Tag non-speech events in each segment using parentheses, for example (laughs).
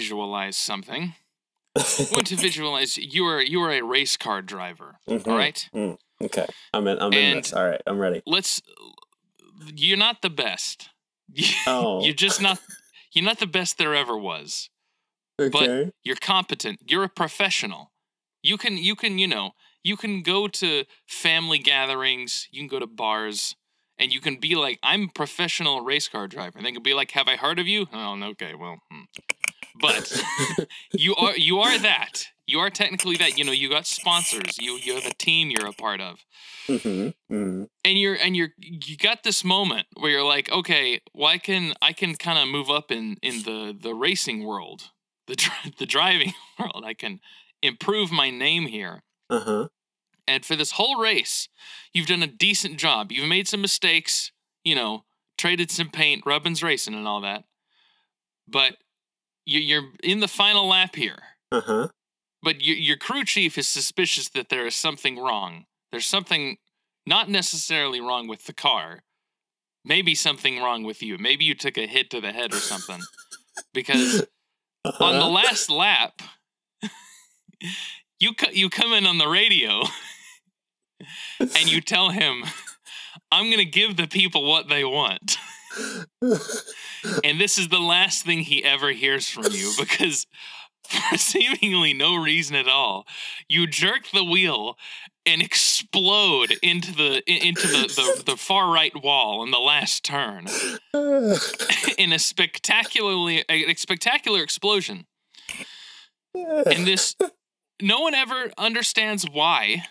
want y'all to visualize something. I (laughs) want to visualize you are you are a race car driver. Mhm. All right. Mm, okay, I'm in. I'm in this. All right, I'm ready. Let's. You're not the best. (laughs) Oh. You're just not. You're not the best there ever was. Okay. But You're competent. You're a professional. You can you can you know you can go to family gatherings. You can go to bars. And you can be like, I'm a professional race car driver. And they can be like, Have I heard of you? Oh, okay, well, hmm. But (laughs) you are you are that. You are technically that. You know, you got sponsors. You you have a team you're a part of. hmm hmm and you're and you're you got this moment where you're like okay well i can i can kind of move up in in the the racing world the dri- (laughs) the driving (laughs) world i can improve my name here Uh huh. and for this whole race you've done a decent job you've made some mistakes you know traded some paint rubbins racing and all that but you're in the final lap here Uh huh. but your, your crew chief is suspicious that there is something wrong. There's something not necessarily wrong with the car. Maybe something wrong with you. Maybe you took a hit to the head or something. Because (laughs) on the Uh-huh. last lap, (laughs) you co- you come in on the radio (laughs) and you tell him, "I'm going to give the people what they want." And this is the last thing he ever hears from you (laughs) because for seemingly no reason at all, you jerk the wheel and explode into the into the, the, the far right wall in the last turn (laughs) in a spectacularly a spectacular explosion. And this no one ever understands why.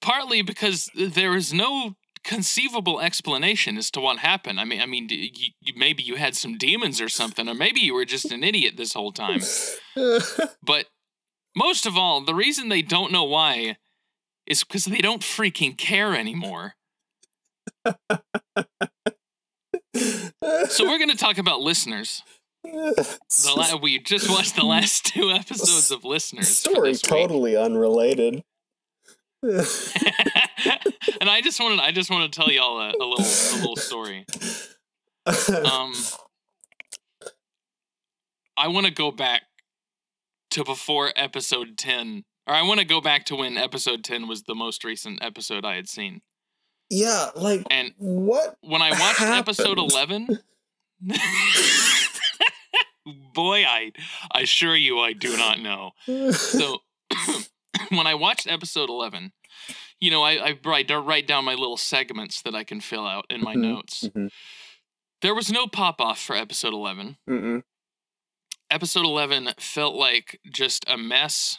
Partly because there is no conceivable explanation as to what happened. I mean, I mean, you, you, maybe you had some demons or something, or maybe you were just an idiot this whole time. (laughs) But most of all, the reason they don't know why is because they don't freaking care anymore. So we're going to talk about listeners. The la- we just watched the last two episodes of listeners. story totally unrelated. (laughs) (laughs) and I just wanted I just want to tell y'all a, a little a little story. Um, I want to go back to before episode ten, or I want to go back to when episode ten was the most recent episode I had seen. yeah, like And what? when I watched episode eleven, (laughs) boy, I I assure you I do not know. So (clears throat) when I watched episode 11, you know, I, I write, write down my little segments that I can fill out in my Mhm, notes. mhm. There was no pop off for episode 11. Mm-mm. Episode 11 felt like just a mess,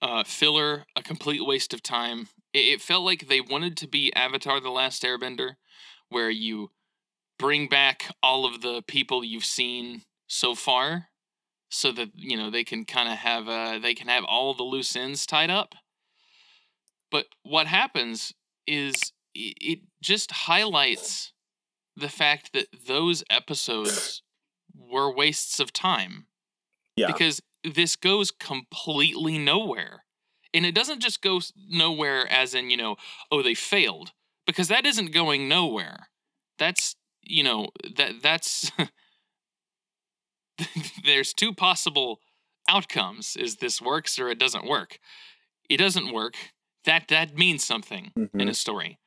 uh, filler, a complete waste of time. It, it felt like they wanted to be Avatar The Last Airbender, where you bring back all of the people you've seen so far so that you know they can kind of have uh they can have all the loose ends tied up but what happens is it just highlights the fact that those episodes were wastes of time Yeah. because this goes completely nowhere. And it doesn't just go nowhere as in you know oh they failed because that isn't going nowhere. That's you know that that's (laughs) there's two possible outcomes. Is this works or it doesn't work? It doesn't work that that means something in Mhm. a story.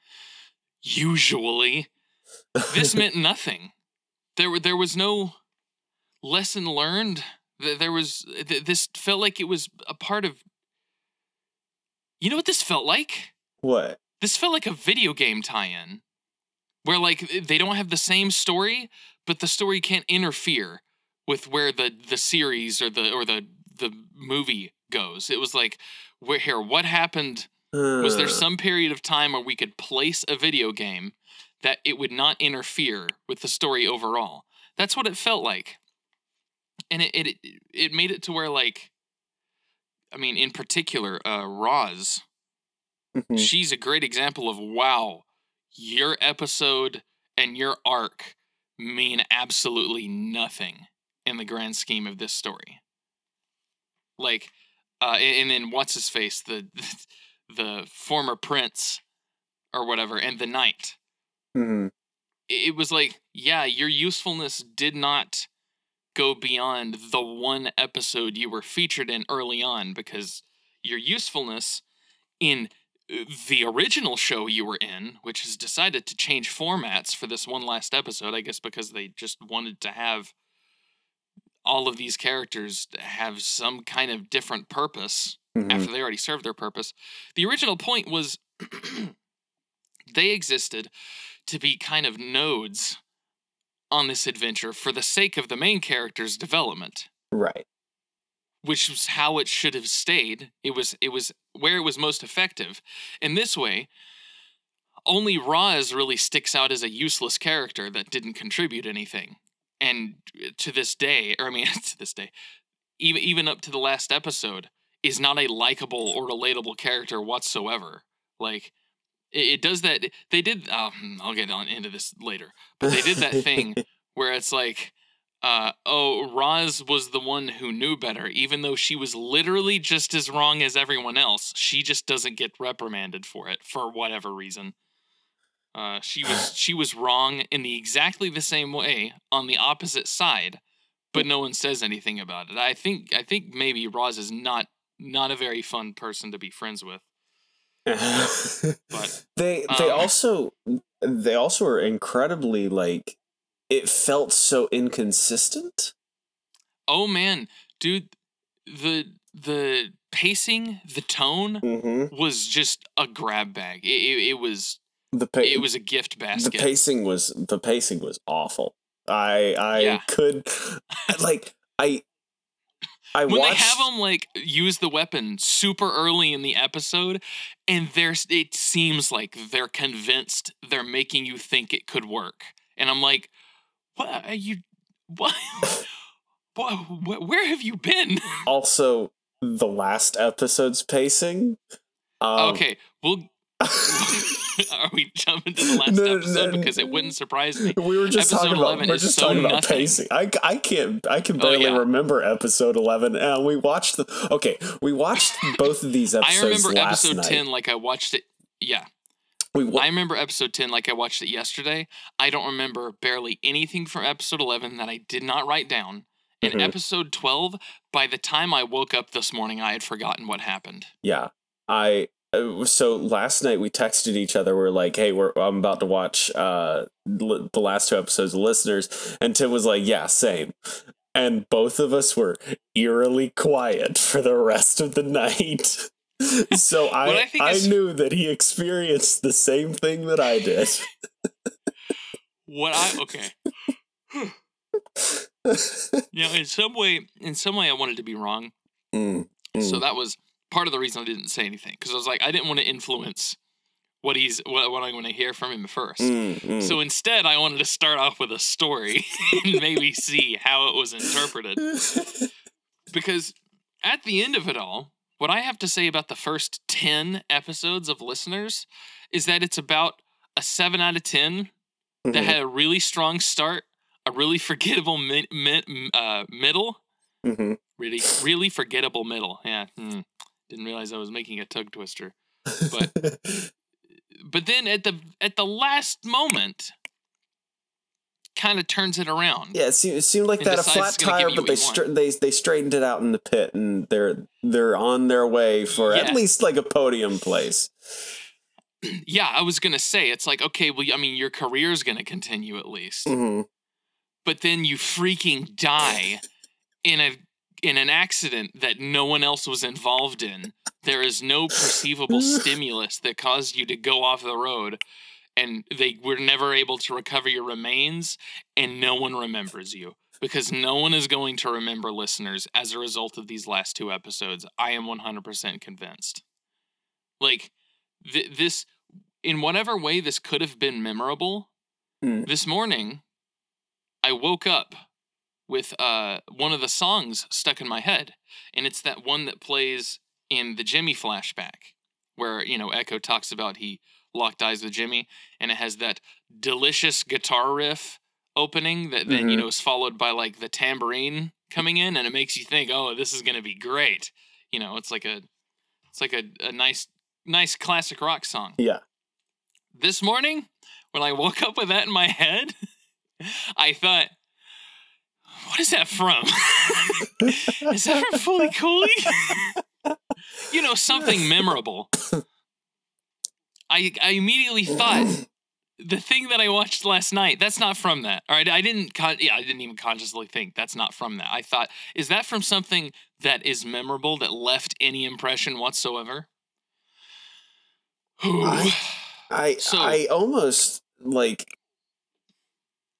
Usually this (laughs) meant nothing. There were there was no lesson learned. There was this felt like it was a part of you know what this felt like? What? this felt like a video game tie-in where like they don't have the same story but the story can't interfere with where the the series or the or the the movie goes. It was like where here what happened was there Uh, some period of time where we could place a video game that it would not interfere with the story overall that's what it felt like and it it it made it to where like i mean in particular uh roz mhm. she's a great example of wow, your episode and your arc mean absolutely nothing in the grand scheme of this story. Like, uh, and and then what's his face, the the (laughs) former prince or whatever, and the knight. Mhm. It it was like, yeah, your usefulness did not go beyond the one episode you were featured in early on because your usefulness in uh, the original show you were in, which has decided to change formats for this one last episode, I guess because they just wanted to have all of these characters have some kind of different purpose Mhm. after they already served their purpose. The original point was (clears throat) they existed to be kind of nodes on this adventure for the sake of the main character's development, Right. which was how it should have stayed. It was it was where it was most effective. In this way, only Roz really sticks out as a useless character that didn't contribute anything. And to this day, or I mean (laughs) to this day, even even up to the last episode, is not a likable or relatable character whatsoever. Like it, it does that. They did. Um, I'll get on into this later, but they did that thing (laughs) where it's like, uh, oh, Roz was the one who knew better, even though she was literally just as wrong as everyone else. She just doesn't get reprimanded for it for whatever reason. Uh, she (sighs) was she was wrong in the exactly the same way on the opposite side, but no one says anything about it. I think I think maybe Roz is not not a very fun person to be friends with. but (laughs) they they um, also they also are incredibly like it felt so inconsistent. Oh man, dude, the the pacing, the tone Mm-hmm. was just a grab bag. It, it, it was The pa- it was a gift basket. the pacing was the pacing was awful. I I Yeah. could (laughs) like I I when watched they have them like use the weapon super early in the episode, and there's it seems like they're convinced they're making you think it could work, and I'm like, what are you? What? (laughs) what, where have you been? (laughs) also the last episode's pacing. Um, okay, we'll. (laughs) are we jumping to the last No, episode no, because it wouldn't surprise me? We were just Episode talking about we're just so talking about nothing. pacing. I, I can't I can Oh, barely yeah. remember episode eleven. And we watched the okay. We watched both of these (laughs) episodes. I remember episode night. ten like I watched it. Yeah, We wa- I remember episode 10 like I watched it yesterday. I don't remember barely anything from episode 11 that I did not write down. And Mhm. episode 12, by the time I woke up this morning, I had forgotten what happened. yeah. I so last night we texted each other. We're like, "Hey, we're I'm about to watch uh li- the last two episodes of Listeners," and Tim was like, "Yeah, same." And both of us were eerily quiet for the rest of the night. (laughs) so I I knew that he experienced the same thing that I did. What I, okay. (laughs) You know, in some way, in some way, I wanted to be wrong. Mm, So mm. that was part of the reason I didn't say anything. Because I was like, I didn't want to influence what he's, what, what I'm going to hear from him first. Mm, mm. So instead, I wanted to start off with a story (laughs) and maybe see how it was interpreted. (laughs) because at the end of it all, what I have to say about the first 10 episodes of listeners is that it's about a 7 out of 10 that Mhm, had a really strong start, a really forgettable mi- mi- uh, middle, mhm. really, really forgettable middle. Yeah. hmm. Didn't realize I was making a tug twister. But (laughs) but then at the at the last moment, kind of turns it around. yeah, it seemed, it seemed like that a flat it's gonna give tire, but they stra- they they straightened it out in the pit, and they're they're on their way for Yeah. at least like a podium place. (clears throat) Yeah, I was gonna say it's like okay, well, I mean, your career's gonna continue at least. hmm but then you freaking die in a in an accident that no one else was involved in. There is no perceivable (laughs) stimulus that caused you to go off the road and they were never able to recover your remains and no one remembers you because no one is going to remember listeners as a result of these last two episodes. I am 100% convinced. Like th- this in whatever way this could have been memorable. Mm. This morning I woke up with uh, one of the songs stuck in my head, and it's that one that plays in the Jimmy flashback, where you know Echo talks about he locked eyes with Jimmy, and it has that delicious guitar riff opening that then you Mhm. know is followed by like the tambourine coming in, and it makes you think, oh, this is gonna be great. You know, it's like a, it's like a, a nice, nice classic rock song Yeah. this morning when I woke up with that in my (laughs) head, I thought, what is that from? (laughs) is that from Fooly Cooly? (laughs) you know, something memorable. I I immediately thought the thing that I watched last night, that's not from that. All right. I didn't con- yeah, I didn't even consciously think that's not from that. I thought, is that from something that is memorable that left any impression whatsoever? I, I, So- I almost like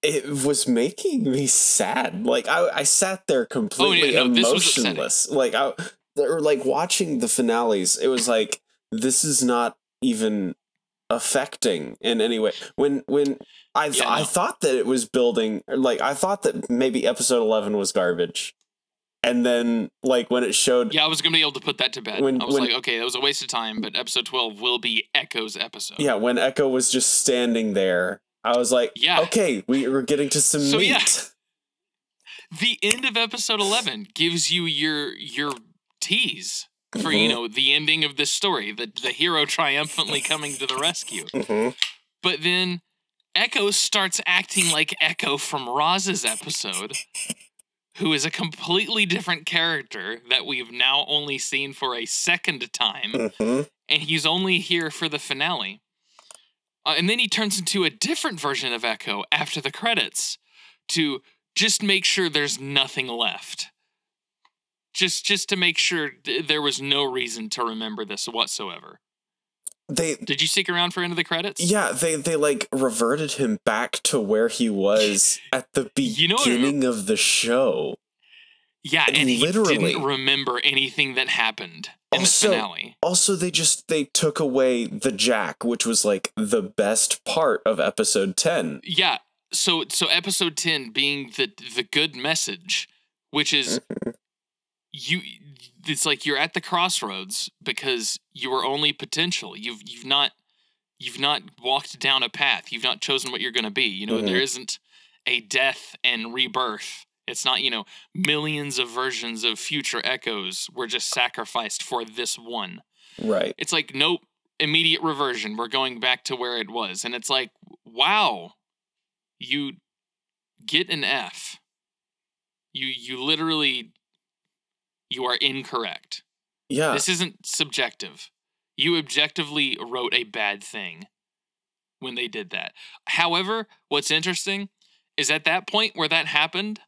it was making me sad. Like I, I sat there completely Oh, no, was upsetting. emotionless. Like I, or like watching the finales. It was like this is not even affecting in any way. When when I th- Yeah, I thought that it was building. Like I thought that maybe episode eleven was garbage, and then like when it showed yeah, I was gonna be able to put that to bed. When- I was when- like, okay, that was a waste of time, but episode twelve will be Echo's episode. Yeah, when Echo was just standing there, I was like, Yeah. okay, we, are getting to some So, meat. yeah. The end of episode eleven gives you your your tease for you Mhm. know the ending of this story, the the hero triumphantly coming to the rescue. Mhm. But then Echo starts acting like Echo from Roz's episode, who is a completely different character that we've now only seen for a second time, Mhm. and he's only here for the finale. Uh, and then he turns into a different version of Echo after the credits to just make sure there's nothing left. Just just to make sure th- there was no reason to remember this whatsoever. They Did you stick around for end of the credits? yeah, they they like reverted him back to where he was (laughs) at the You know beginning of the show. Yeah, and he Literally. didn't remember anything that happened in Also- the finale. Also, they just they took away the Jack, which was like the best part of episode 10. Yeah, so so episode 10 being the the good message, which is Mm-hmm. (laughs) you it's like you're at the crossroads because you are only potential. You've you've not you've not walked down a path. You've not chosen what you're going to be. You know, Mhm. there isn't a death and rebirth. It's not, you know, millions of versions of future echoes were just sacrificed for this one. Right. It's like nope, immediate reversion. We're going back to where it was, and it's like, wow, you get an F. You you literally you are incorrect. Yeah. This isn't subjective. You objectively wrote a bad thing when they did that. However, what's interesting is at that point where that happened,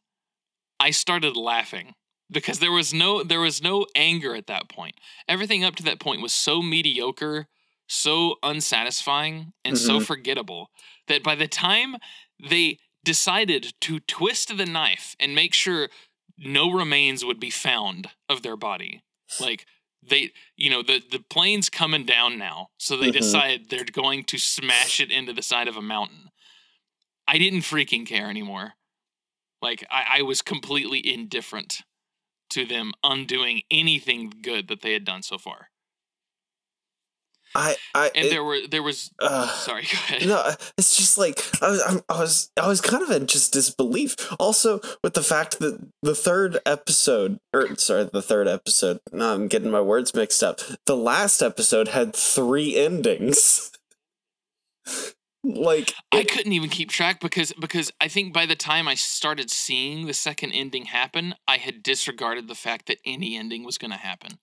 I started laughing because there was no there was no anger at that point. Everything up to that point was so mediocre, so unsatisfying, and so Mhm. forgettable that by the time they decided to twist the knife and make sure no remains would be found of their body, like they you know the the plane's coming down now so they Mhm. decide they're going to smash it into the side of a mountain i didn't freaking care anymore like i, I was completely indifferent to them undoing anything good that they had done so far I I and it- there were there was uh, sorry (laughs) go ahead No, it's just like I was, I'm- I was, I was kind of in just disbelief. Also, with the fact that the third episode, or sorry, the third episode. No, I'm getting my words mixed up. The last episode had three endings. (laughs) like, I couldn't even keep track because because I think by the time I started seeing the second ending happen, I had disregarded the fact that any ending was going to happen.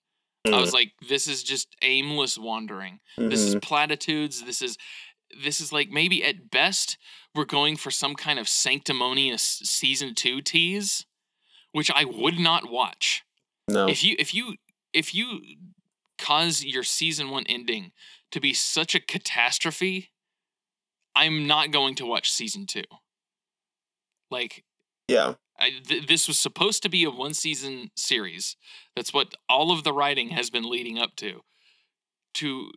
I was like, this is just aimless wandering. This is Mhm. platitudes. This is this is like maybe at best we're going for some kind of sanctimonious season two tease, which I would not watch. no, If you if you if you cause your season one ending to be such a catastrophe, I'm not going to watch season two. Like yeah, I, th- this was supposed to be a one season series. That's what all of the writing has been leading up to. To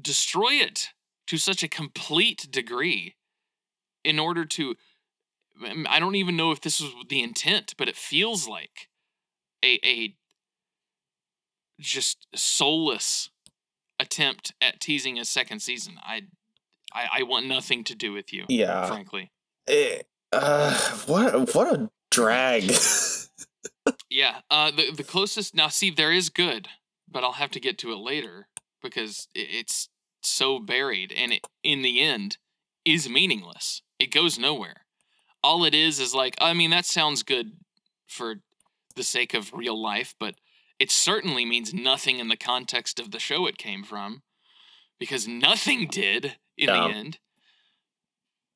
destroy it to such a complete degree in order to. I don't even know if this was the intent, but it feels like a, a just soulless attempt at teasing a second season. I, I, I want nothing to do with you, yeah. frankly. It, uh, what, what a drag. (laughs) Yeah, uh, the the closest now. See, there is good, but I'll have to get to it later because i- it's so buried, and it in the end is meaningless. It goes nowhere. all it is is like I mean that sounds good for the sake of real life, but it certainly means nothing in the context of the show it came from because nothing did in Yeah. the end.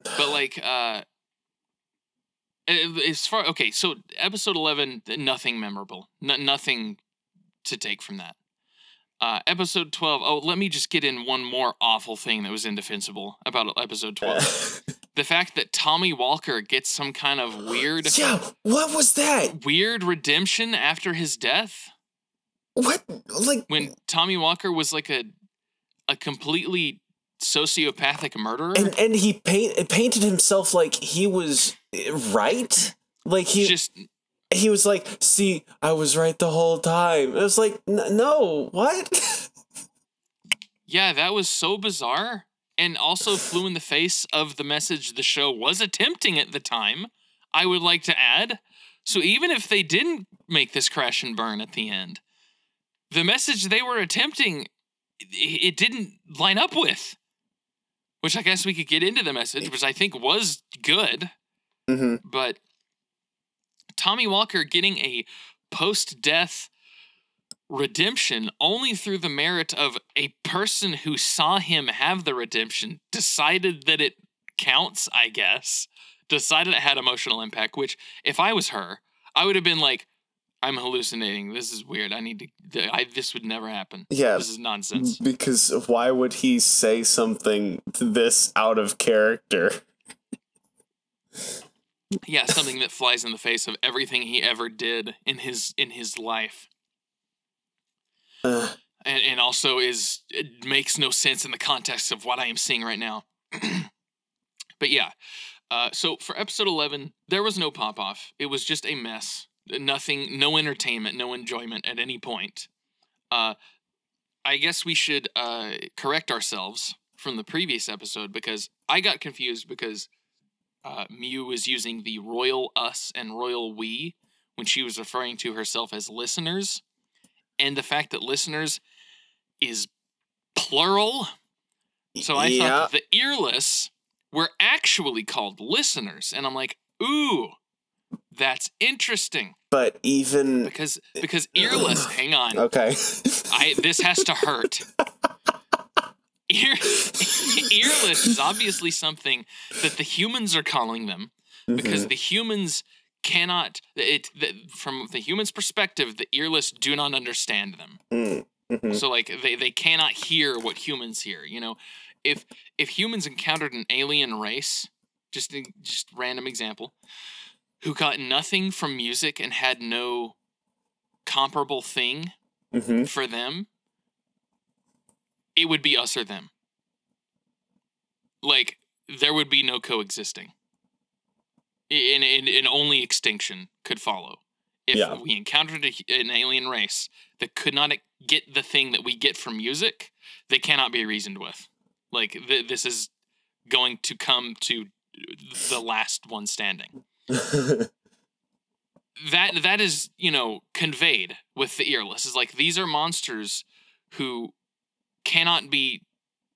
But like uh as far okay, so episode 11 nothing memorable. No, nothing to take from that. Uh, episode 12. Oh, let me just get in one more awful thing that was indefensible about episode 12. (laughs) the fact that Tommy Walker gets some kind of weird (gasps) yeah, what was that? weird redemption after his death What like when Tommy Walker was like a a completely sociopathic murderer. and and he paint, painted himself like he was right? Like he just he was like, "See, I was right the whole time." It was like, "N- "No, what?" (laughs) yeah, that was so bizarre and also flew in the face of the message the show was attempting at the time. I would like to add. So even if they didn't make this crash and burn at the end, the message they were attempting it, didn't line up with. Which I guess we could get into the message, which I think was good. hmm but Tommy Walker getting a post death redemption only through the merit of a person who saw him have the redemption decided that it counts, I guess. Decided it had emotional impact, which if I was her, I would have been like, I'm hallucinating. This is weird. I need to. I, this would never happen. Yeah, This is nonsense. because why would he say something this out of character? Yeah, something that flies in the face of everything he ever did in his in his life. Uh, and, and also is it makes no sense in the context of what I am seeing right now. (clears throat) but yeah, uh, so for episode eleven, there was no pop off. It was just a mess. Nothing, no entertainment, no enjoyment at any point. Uh, I guess we should uh, correct ourselves from the previous episode because I got confused because uh, Mu was using the royal us and royal we when she was referring to herself as listeners and the fact that listeners is plural. So I yeah, thought the earless were actually called listeners, and I'm like, ooh, that's interesting but even because because earless. (sighs) hang on, okay. I this has to hurt. (laughs) Ear, earless is obviously something that the humans are calling them because Mhm. the humans cannot it the, from the humans perspective the earless do not understand them Mm, mhm. so like they, they cannot hear what humans hear you know if if humans encountered an alien race just just random example who got nothing from music and had no comparable thing Mhm. for them it would be us or them. Like there would be no coexisting. And, and, and only extinction could follow. If Yeah. we encountered a, an alien race that could not get the thing that we get from music they cannot be reasoned with. Like th- this is going to come to the last one standing (laughs) that that is you know conveyed with the earless. Is like these are monsters who cannot be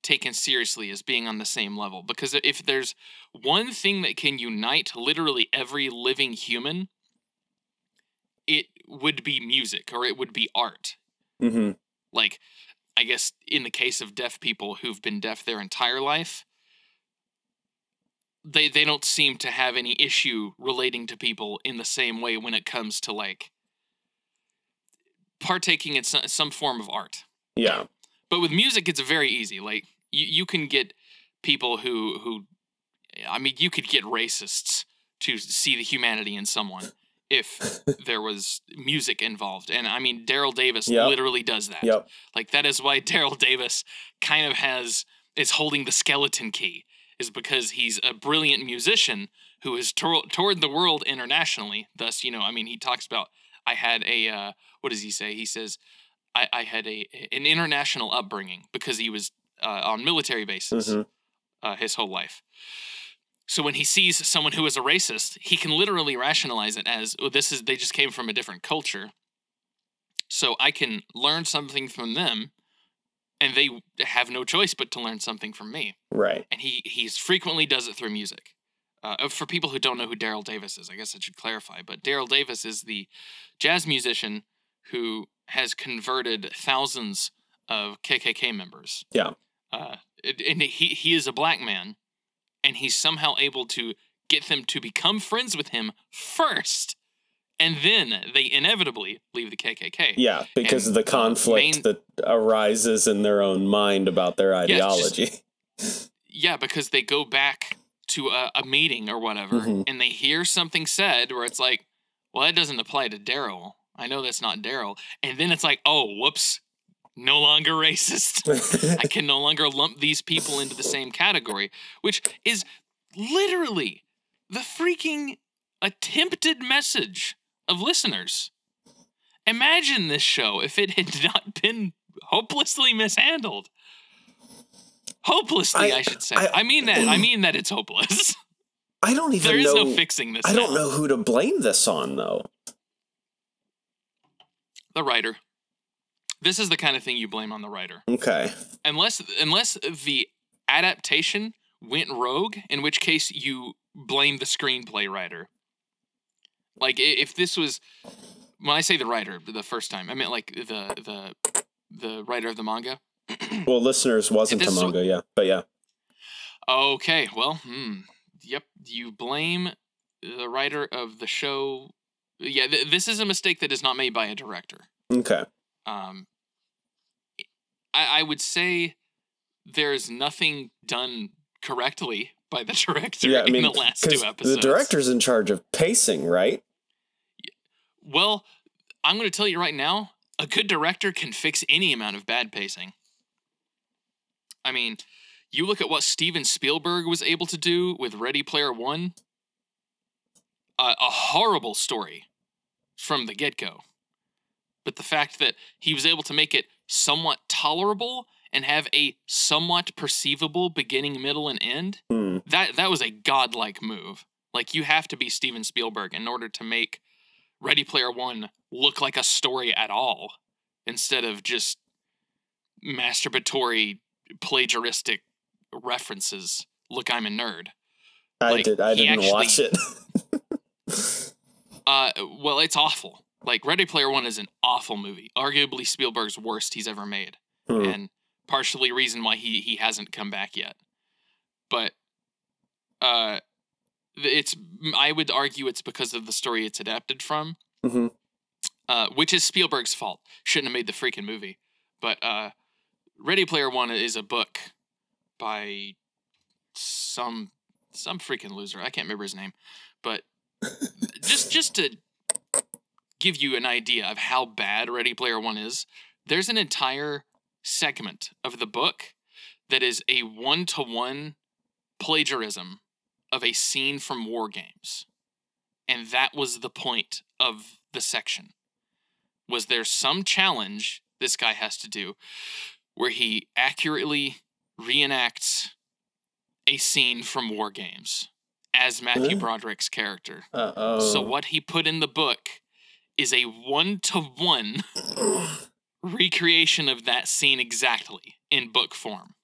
taken seriously as being on the same level. Because if there's one thing that can unite literally every living human it would be music or it would be art. Mhm. like i guess in the case of deaf people who've been deaf their entire life they they don't seem to have any issue relating to people in the same way when it comes to like partaking in some, some form of art Yeah. but with music it's very easy like you, you can get people who who i mean you could get racists to see the humanity in someone if (laughs) there was music involved and i mean daryl davis Yep. literally does that Yep. like that is why (laughs) daryl davis kind of has is holding the skeleton key is because he's a brilliant musician who has tour- toured the world internationally thus you know i mean he talks about i had a uh, what does he say he says I, I had a an international upbringing because he was uh, on military bases Mhm. uh, his whole life. So when he sees someone who is a racist, he can literally rationalize it as, "Oh, this is they just came from a different culture." So I can learn something from them, and they have no choice but to learn something from me. Right. And he he's frequently does it through music. uh, for people who don't know who Daryl Davis is, I guess I should clarify. But Daryl Davis is the jazz musician who has converted thousands of KKK members. Yeah. Uh, and he he is a black man, and he's somehow able to get them to become friends with him first, and then they inevitably leave the KKK. Yeah, because And, of the conflict main- that arises in their own mind about their it's just- ideology. (laughs) Yeah, because they go back to a, a meeting or whatever, Mhm. and they hear something said where it's like, "Well, that doesn't apply to Daryl. I know that's not Daryl." And then it's like, "Oh, whoops." No longer (laughs) racist. I can no longer lump these people into the same category, which is literally the freaking attempted message of listeners. Imagine this show if it had (laughs) not been hopelessly mishandled. Hopelessly, I, I- should say. I- I, mean that. I (clears throat) mean that it's hopeless. (laughs) I don't even there is know. no fixing this. I don't know who to blame this on though. The writer. This is the kind of thing you blame on the writer. Okay. unless unless the adaptation went rogue, in which case you blame the screenplay writer. Like if this was when I say the writer the first time, I meant like the the the writer of the manga. (clears throat) Well, listeners wasn't is- manga, yeah, but yeah. Okay, well, hmm, yep, you blame the writer of the show. Yeah, th- this is a mistake that is not made by a director. Okay. um, I, I would say there's nothing done correctly by the (laughs) director Yeah, I mean, in the last two episodes. the director's in charge of pacing, right? Well, I'm going to tell you right now, a good director can fix any amount of bad pacing. I mean, you look at what Steven Spielberg was able to do with Ready Player One. Uh, a horrible story from the get go. But the fact that he was able to make it somewhat tolerable and have a somewhat perceivable beginning, middle, and end, Hmm. that that was a godlike move. Like you have to be Steven Spielberg in order to make Ready Player One look like a story at all, instead of just masturbatory, plagiaristic references. Look, I'm a nerd. I Like, did. I didn't actually- watch it. (laughs) Uh, well, it's awful. Like Ready Player One is an awful movie, arguably Spielberg's worst he's ever made, Hmm. and partially reason why he he hasn't come back yet. But uh, it's I would argue it's because of the story it's adapted from, Mhm. uh, which is Spielberg's fault. Shouldn't have made the freaking movie. But uh, Ready Player One is a book by some some freaking loser. I can't remember his name, but (laughs) just just to give you an idea of how bad Ready Player One is, there's an entire segment of the book that is a one to one plagiarism of a scene from War Games. And that was the point of the section. Was there some challenge this guy has to do where he accurately reenacts a scene from War Games as Matthew? Broderick's character? Uh oh. So what he put in the book is a one to one recreation of that scene exactly in book form.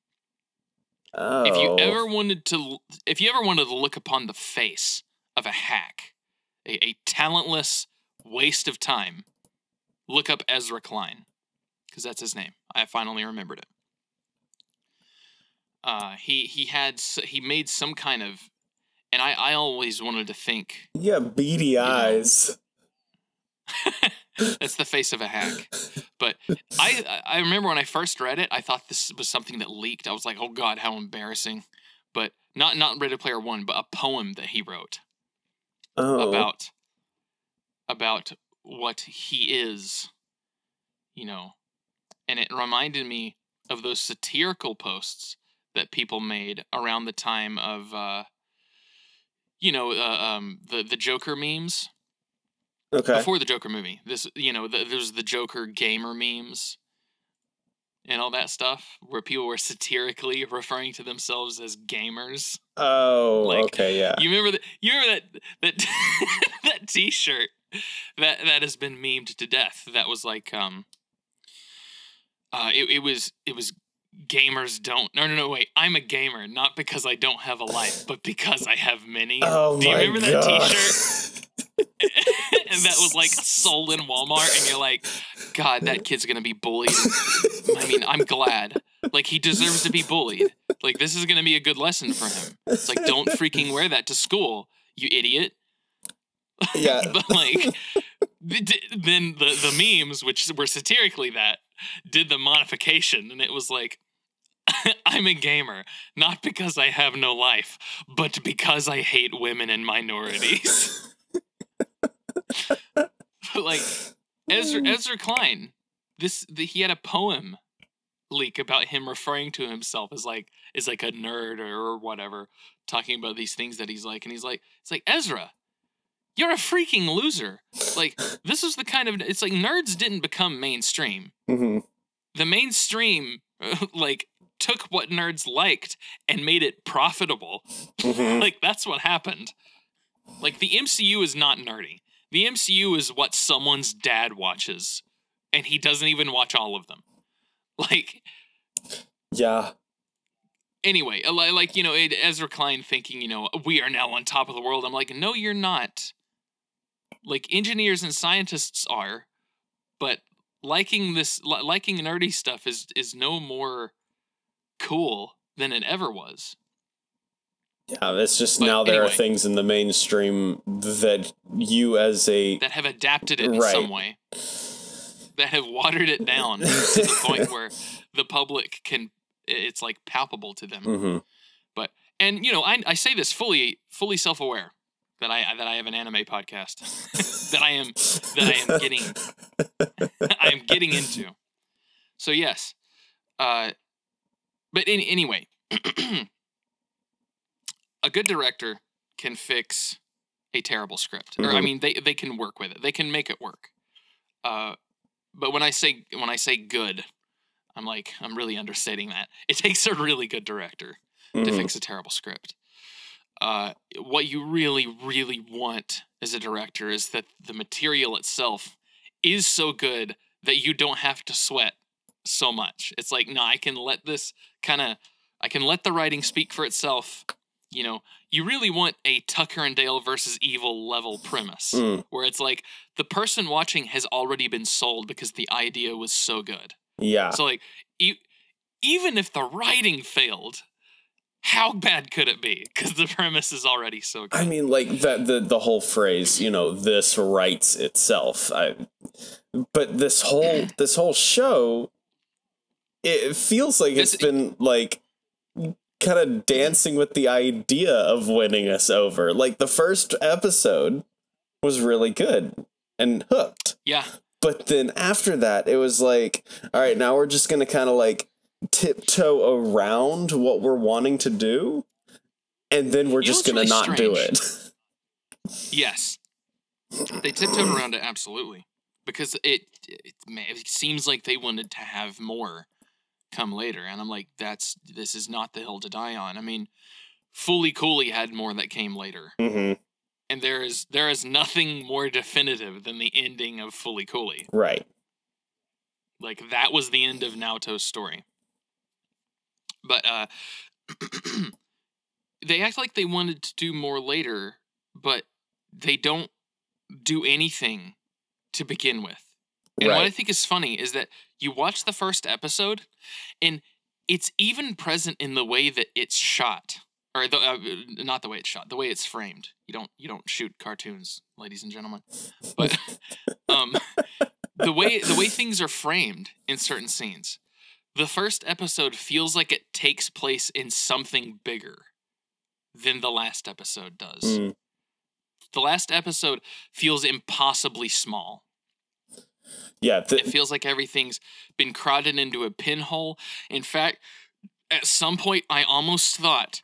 Oh. If you ever wanted to if you ever wanted to look upon the face of a hack, a, a talentless waste of time, look up Ezra Klein. Because that's his name. I finally remembered it. Uh, he he had he made some kind of and I, I always wanted to think Yeah, beady know. (laughs) (laughs) That's the face of a hack. But I I remember when I first read it, I thought this was something that leaked. I was like, oh god, how embarrassing. But not not Ready Player One, but a poem that he wrote Oh. about about what he is, you know. And it reminded me of those satirical posts that people made around the time of uh you know, uh, um, the the Joker memes okay. before the Joker movie. This, you know, the, there's the Joker gamer memes and all that stuff where people were (laughs) satirically referring to themselves as gamers. oh, like, okay, yeah. You remember that? You remember that that (laughs) that T-shirt that that has been memed to death. That was like, um, uh, it, it was it was gamers don't. No, no, no. Wait, I'm a gamer not because I don't have a life, but because I have many. Oh Do you my remember god. that T-shirt? (laughs) and that was like sold in Walmart, and you're like, God, that kid's gonna be bullied. I mean, I'm glad. Like he deserves to be bullied. Like this is gonna be a good lesson for him. It's like don't freaking wear that to school, you idiot. yeah. (laughs) But like, d- then the the memes, which were satirically that, did the modification, and it was like. (laughs) I'm a gamer, not because I have no life, but because I hate women and minorities. (laughs) (laughs) like Ezra Ezra Klein, this the, he had a poem leak about him referring to himself as like is like a nerd or, whatever, talking about these things that he's like, and he's like, it's like Ezra, you're a freaking loser. Like this is the kind of it's like nerds didn't become mainstream. hmm The mainstream (laughs) like took what nerds liked and made it profitable. hmm (laughs) like that's what happened. Like the MCU is not nerdy. The MCU is what someone's dad watches, and he doesn't even watch all of them. (laughs) Like Yeah. anyway, like you know, it- Ezra Klein thinking, you know, we are now on top of the world. I'm like, no, you're not. Like engineers and scientists are, but liking this, li- liking nerdy stuff is is no more cool than it ever was. Yeah, it's just But now there are things in the mainstream that you as a that have adapted it in Right. some way. That have watered it down to the (laughs) point where the public can it's like palpable to them. Hmm and you know I, I say this fully fully self-aware that i that i have an anime podcast that i am that i am getting (laughs) i am getting into. So yes uh but in, anyway (clears throat) a good director can fix a terrible script or i Mhm. mean they they can work with it they can make it work uh but when i say when i say good i'm like i'm really understating that (laughs) it takes a really good director to Mhm. fix a terrible script. Uh, what you really, really want as a director is that the material itself is so good that you don't have to sweat so much. It's like, no, I can let this kind of, I can let the writing speak for itself. You know, you really want a Tucker and Dale versus Evil level premise Mm, where it's like the person watching has already been sold because the idea was so good. yeah. So like, e- even if the writing failed, how bad could it be? Because the premise is already so good. I mean, like that the the whole phrase, you know, this writes itself. I, but this whole this whole show, it feels like it's This- been like kind of dancing with the idea of winning us over. Like the first episode was really good and hooked. yeah, But then after that, it was like, all right, now we're just gonna kind of like tiptoe around what we're wanting to do, and then we're You just gonna really not do it. yes, they tiptoed around it absolutely because it it, it seems like they wanted to have more come later, and I'm like, that's this is not the hill to die on. I mean, Fooly Cooly had more that came later, hmm and there is there is nothing more definitive than the ending of Fooly Cooly. Right. Like that was the end of Naota's story. But uh (clears throat) they act like they wanted to do more later, but they don't do anything to begin with. And what I think is funny is that you watch the first episode and it's even present in the way that it's shot or the, uh, not the way it's shot, the way it's framed. You don't you don't shoot cartoons, ladies and gentlemen. But (laughs) um the way the way things are framed in certain scenes. The first episode feels like it takes place in something bigger than the last episode does. Mm. The last episode feels impossibly small. Yeah. It feels like everything's been crowded into a pinhole. In fact, at some point, I almost thought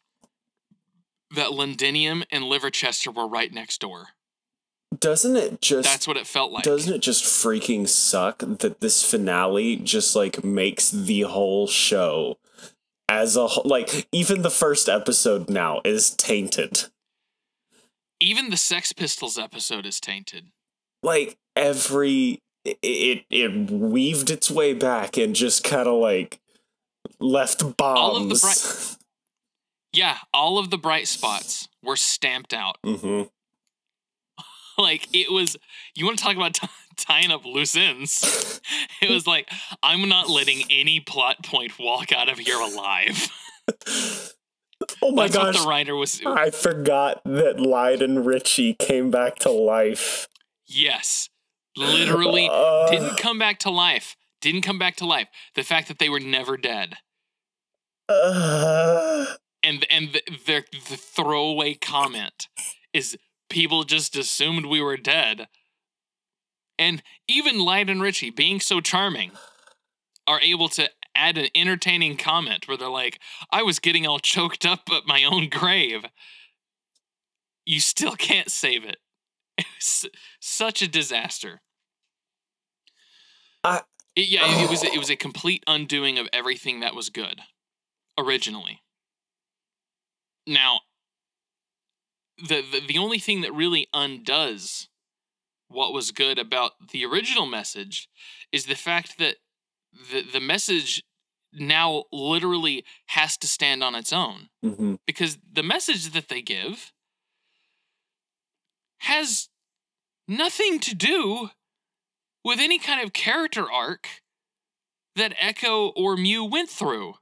that Londinium and Liverchester were right next door. doesn't it just That's what it felt like. doesn't it just freaking suck that this finale just like makes the whole show as a whole like even the first episode now is tainted. Even the Sex Pistols episode is tainted. Like every it it, it weaved its way back and just kind of like left bombs. All of the bright- (laughs) Yeah, all of the bright spots were stamped out. hmm (laughs) Like it was. You want to talk about t- (laughs) tying up loose ends? It was like I'm not letting any plot point walk out of here alive. Oh my That's gosh. the writer was. I forgot that Lyden Richie came back to life. Yes, literally Uh, didn't come back to life. Didn't come back to life. The fact that they were never dead. uh, and and the, the the throwaway comment is people just assumed we were dead, and even Light and Richie, being so charming, are able to add an entertaining comment where they're like, "I was getting all choked up at my own grave." You still can't save it. (laughs) It such a disaster. I- It- yeah, it, it was it was a complete undoing of everything that was good originally. Now, the, the the only thing that really undoes what was good about the original message is the fact that the the message now literally has to stand on its own mhm. because the message that they give has nothing to do with any kind of character arc that Echo or Mu went through.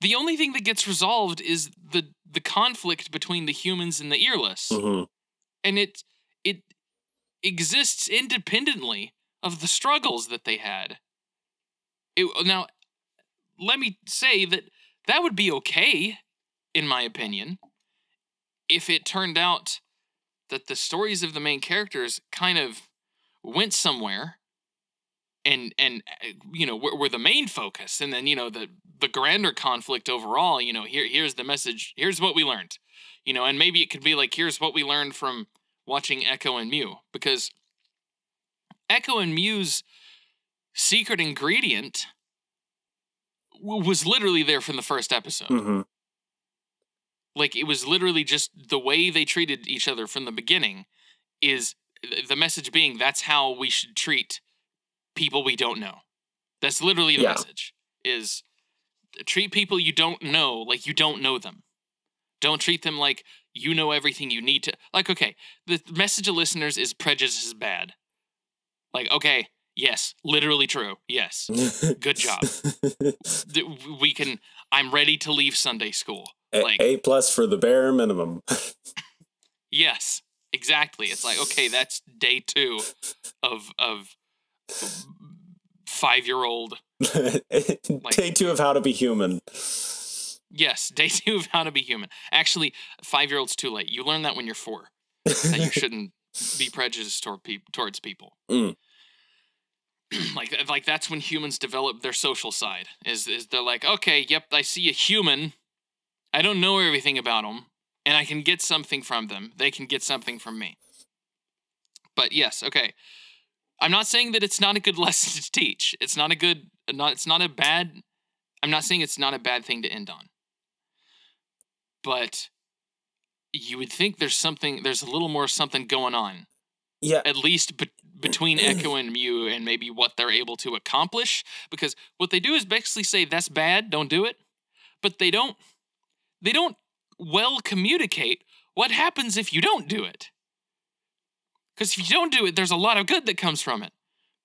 The only thing that gets resolved is the the conflict between the humans and the earless, Mhm. and it it exists independently of the struggles that they had. It, now, let me say that that would be okay, in my opinion, if it turned out that the stories of the main characters kind of went somewhere and and uh, you know were, were the main focus and then you know the the grander conflict overall you know here here's the message here's what we learned you know and maybe it could be like here's what we learned from watching echo and mu because echo and mu's secret ingredient w- was literally there from the first episode Mhm. like it was literally just the way they treated each other from the beginning is the message being that's how we should treat people we don't know that's literally the Yeah. message is treat people you don't know like you don't know them don't treat them like you know everything you need to like okay the message of listeners is prejudice is bad like okay yes literally true yes Good job. (laughs) We can i'm ready to leave sunday school A- A plus for the bare minimum. (laughs) Yes, exactly. It's like okay, that's day two of of five year old. (laughs) Day two of how to be human. Yes, day (laughs) two of how to be human. Actually, five year old's too late. You learn that when you're four that you (laughs) shouldn't be prejudiced toward peop towards people. Mm. (clears throat) like like that's when humans develop their social side. Is is they're like okay, yep, I see a human. I don't know everything about them, and I can get something from them. They can get something from me. But yes, okay. I'm not saying that it's not a good (laughs) lesson to teach. It's not a good not it's not a bad I'm not saying it's not a bad thing to end on. But you would think there's something there's a little more something going on Yeah, at least be- between (clears throat) Echo and Mu and maybe what they're able to accomplish because what they do is basically say that's bad, don't do it. But they don't they don't well communicate what happens if you don't do it. Cuz if you don't do it there's a lot of good that comes from it.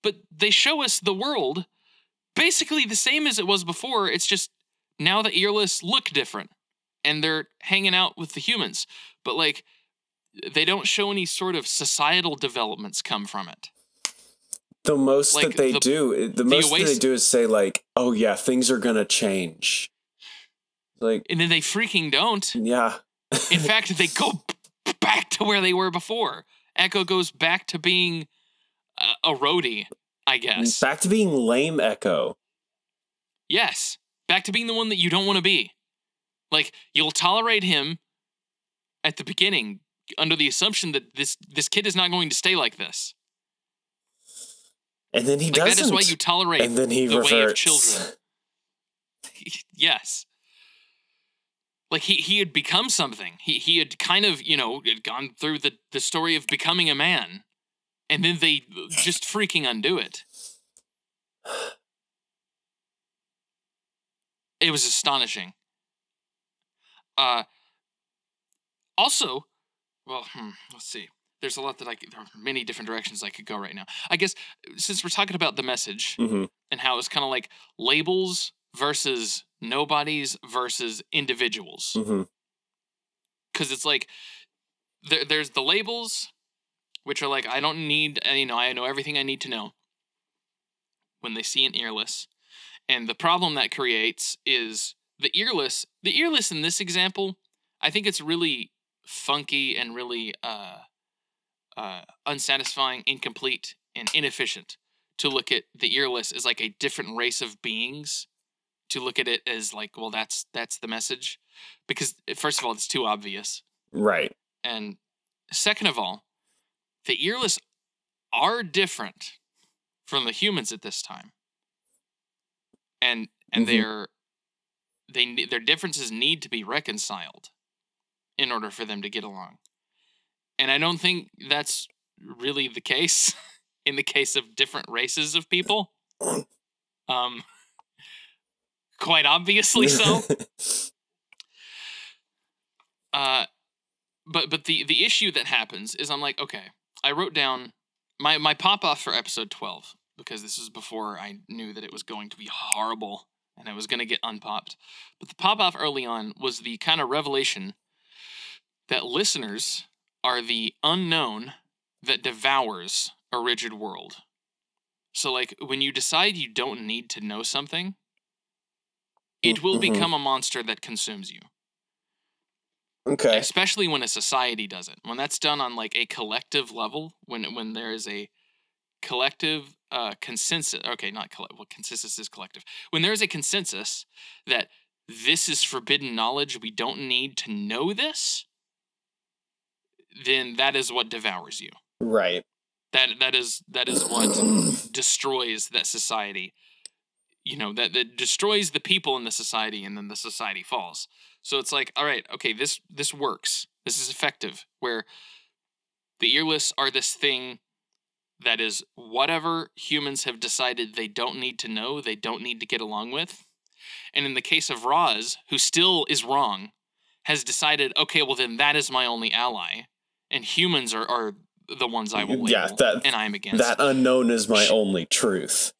But they show us the world basically the same as it was before, it's just now the earless look different and they're hanging out with the humans. But like they don't show any sort of societal developments come from it. the most like, that they the- do, eh, the, the most that they do is say like, "Oh yeah, things are gonna change." Like, And then they freaking don't. yeah, In (laughs) fact, they go back to where they were before. Echo goes back to being a, a roadie, I guess. back to being lame Echo. Yes. Back to being the one that you don't want to be. Like, you'll tolerate him at the beginning under the assumption that this this kid is not going to stay like this. And then he Like doesn't. that is why you tolerate and then he the reverts. way of children. (laughs) (laughs) yes. Like he, he had become something. He he had kind of, you know, had gone through the, the story of becoming a man. And then they just freaking undo it. It was astonishing. Uh, also, well, hmm, let's see. There's a lot that I could, there are many different directions I could go right now. I guess since we're talking about the message hmm and how it's kind of like labels versus nobodies versus individuals. Hmm because it's like there, there's the labels which are like i don't need uh, you know i know everything i need to know when they see an earless. And the problem that creates is the earless the earless in this example i think it's really funky and really uh, uh, unsatisfying incomplete and inefficient to look at the earless as like a different race of beings to look at it as like well that's that's the message because first of all it's too obvious Right. and second of all, the earless are different from the humans at this time. And and Mhm. they're they their differences need to be reconciled in order for them to get along. And I don't think that's really the case (laughs) in the case of different races of people. (coughs) Um quite obviously so. (laughs) uh but but the the issue that happens is I'm like, okay, I wrote down my my pop off for episode 12 because this is before I knew that it was going to be horrible and I was going to get unpopped. But the pop off early on was the kind of revelation that listeners are the unknown that devours a rigid world. So like when you decide you don't need to know something, it will Mhm. become a monster that consumes you okay. especially when a society does it when that's done on like a collective level when when there is a collective uh consensus okay not collect well consensus is collective when there is a consensus that this is forbidden knowledge we don't need to know this then that is what devours you Right. that that is that is what (clears throat) destroys that society you know that that destroys the people in the society and then the society falls. So it's like all right okay this this works. This is effective where the earless are this thing that is whatever humans have decided they don't need to know they don't need to get along with. And in the case of Roz who still is wrong has decided okay well then that is my only ally and humans are are the ones I mm-hmm. will label Yeah, that- and I'm against. That unknown is my Sh- only truth.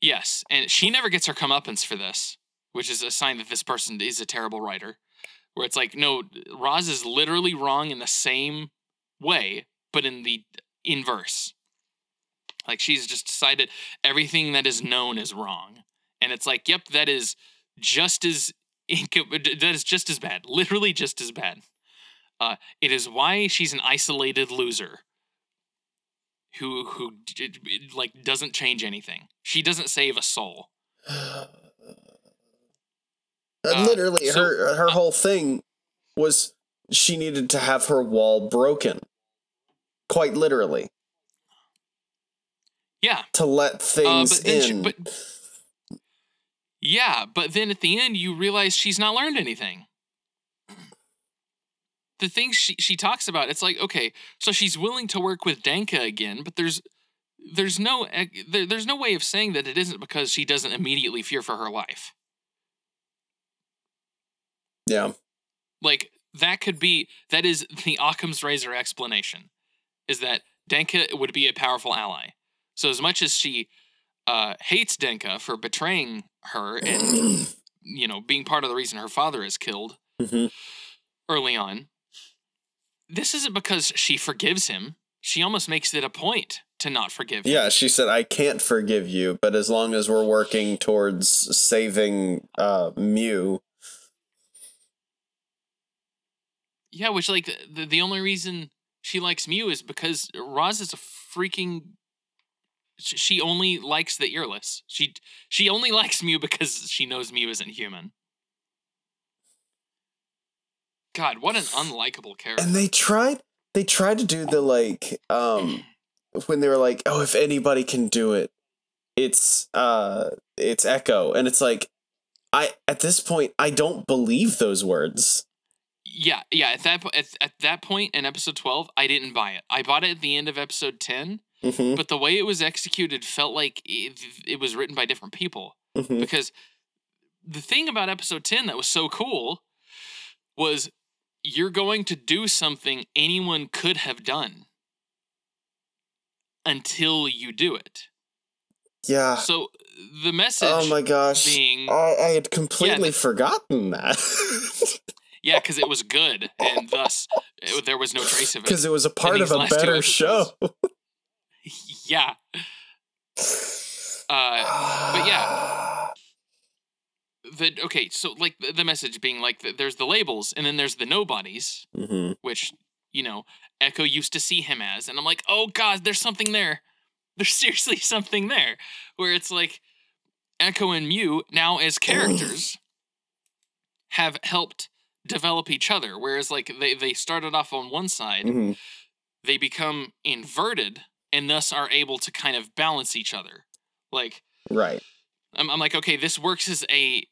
Yes, and she never gets her comeuppance for this, which is a sign that this person is a terrible writer. Where it's like, no, Roz is literally wrong in the same way, but in the inverse. Like she's just decided everything that is known is wrong, and it's like, yep, that is just as (laughs) that is just as bad, literally just as bad. Uh, it is why she's an isolated loser who who like doesn't change anything. She doesn't save a soul. (sighs) Uh, Literally, so- her her whole thing was she needed to have her wall broken. Quite literally, Yeah, to let uh, things but then she, in. but (sighs) yeah, but then at the end you realize she's not learned anything. The things she she talks about, it's like okay, so she's willing to work with Danka again, but there's there's no there, there's no way of saying that it isn't because she doesn't immediately fear for her life. yeah, like that could be that is the Occam's razor explanation is that Denka would be a powerful ally. So as much as she uh, hates Denka for betraying her and (clears throat) you know being part of the reason her father is killed Mhm. early on, this isn't because she forgives him. She almost makes it a point to not forgive him. yeah. She said, "I can't forgive you, but as long as we're working towards saving uh, Mu, Yeah, which like the, the only reason she likes Mu is because Roz is a freaking. She only likes the earless. She she only likes Mu because she knows Mu isn't human. God, what an unlikable character. and they tried they tried to do the like um when they were like oh if anybody can do it it's uh it's echo and it's like i at this point i don't believe those words yeah, yeah. At that at, at that point in episode twelve, I didn't buy it. I bought it at the end of episode ten, hmm but the way it was executed felt like it, it was written by different people. hmm because the thing about episode 10 that was so cool was you're going to do something anyone could have done until you do it. Yeah. So the message Oh my gosh. being I, I had completely the- forgotten that. (laughs) yeah, because it was good, and thus it- there was no trace of it. Because it was a part of a better show. (laughs) (laughs) yeah. Uh, but yeah. (sighs) (sighs) (sighs) the okay, so like the, the message being like th- there's the labels, and then there's the nobodies, hmm which you know Echo used to see him as, and I'm like, oh god, there's something there. There's (laughs) seriously something there, where it's like Echo and Mu now as (clears throat) characters have helped develop each other, whereas like they they started off on one side, hmm they become inverted and thus are able to kind of balance each other. Like Right. I'm, I'm like, okay, this works as a-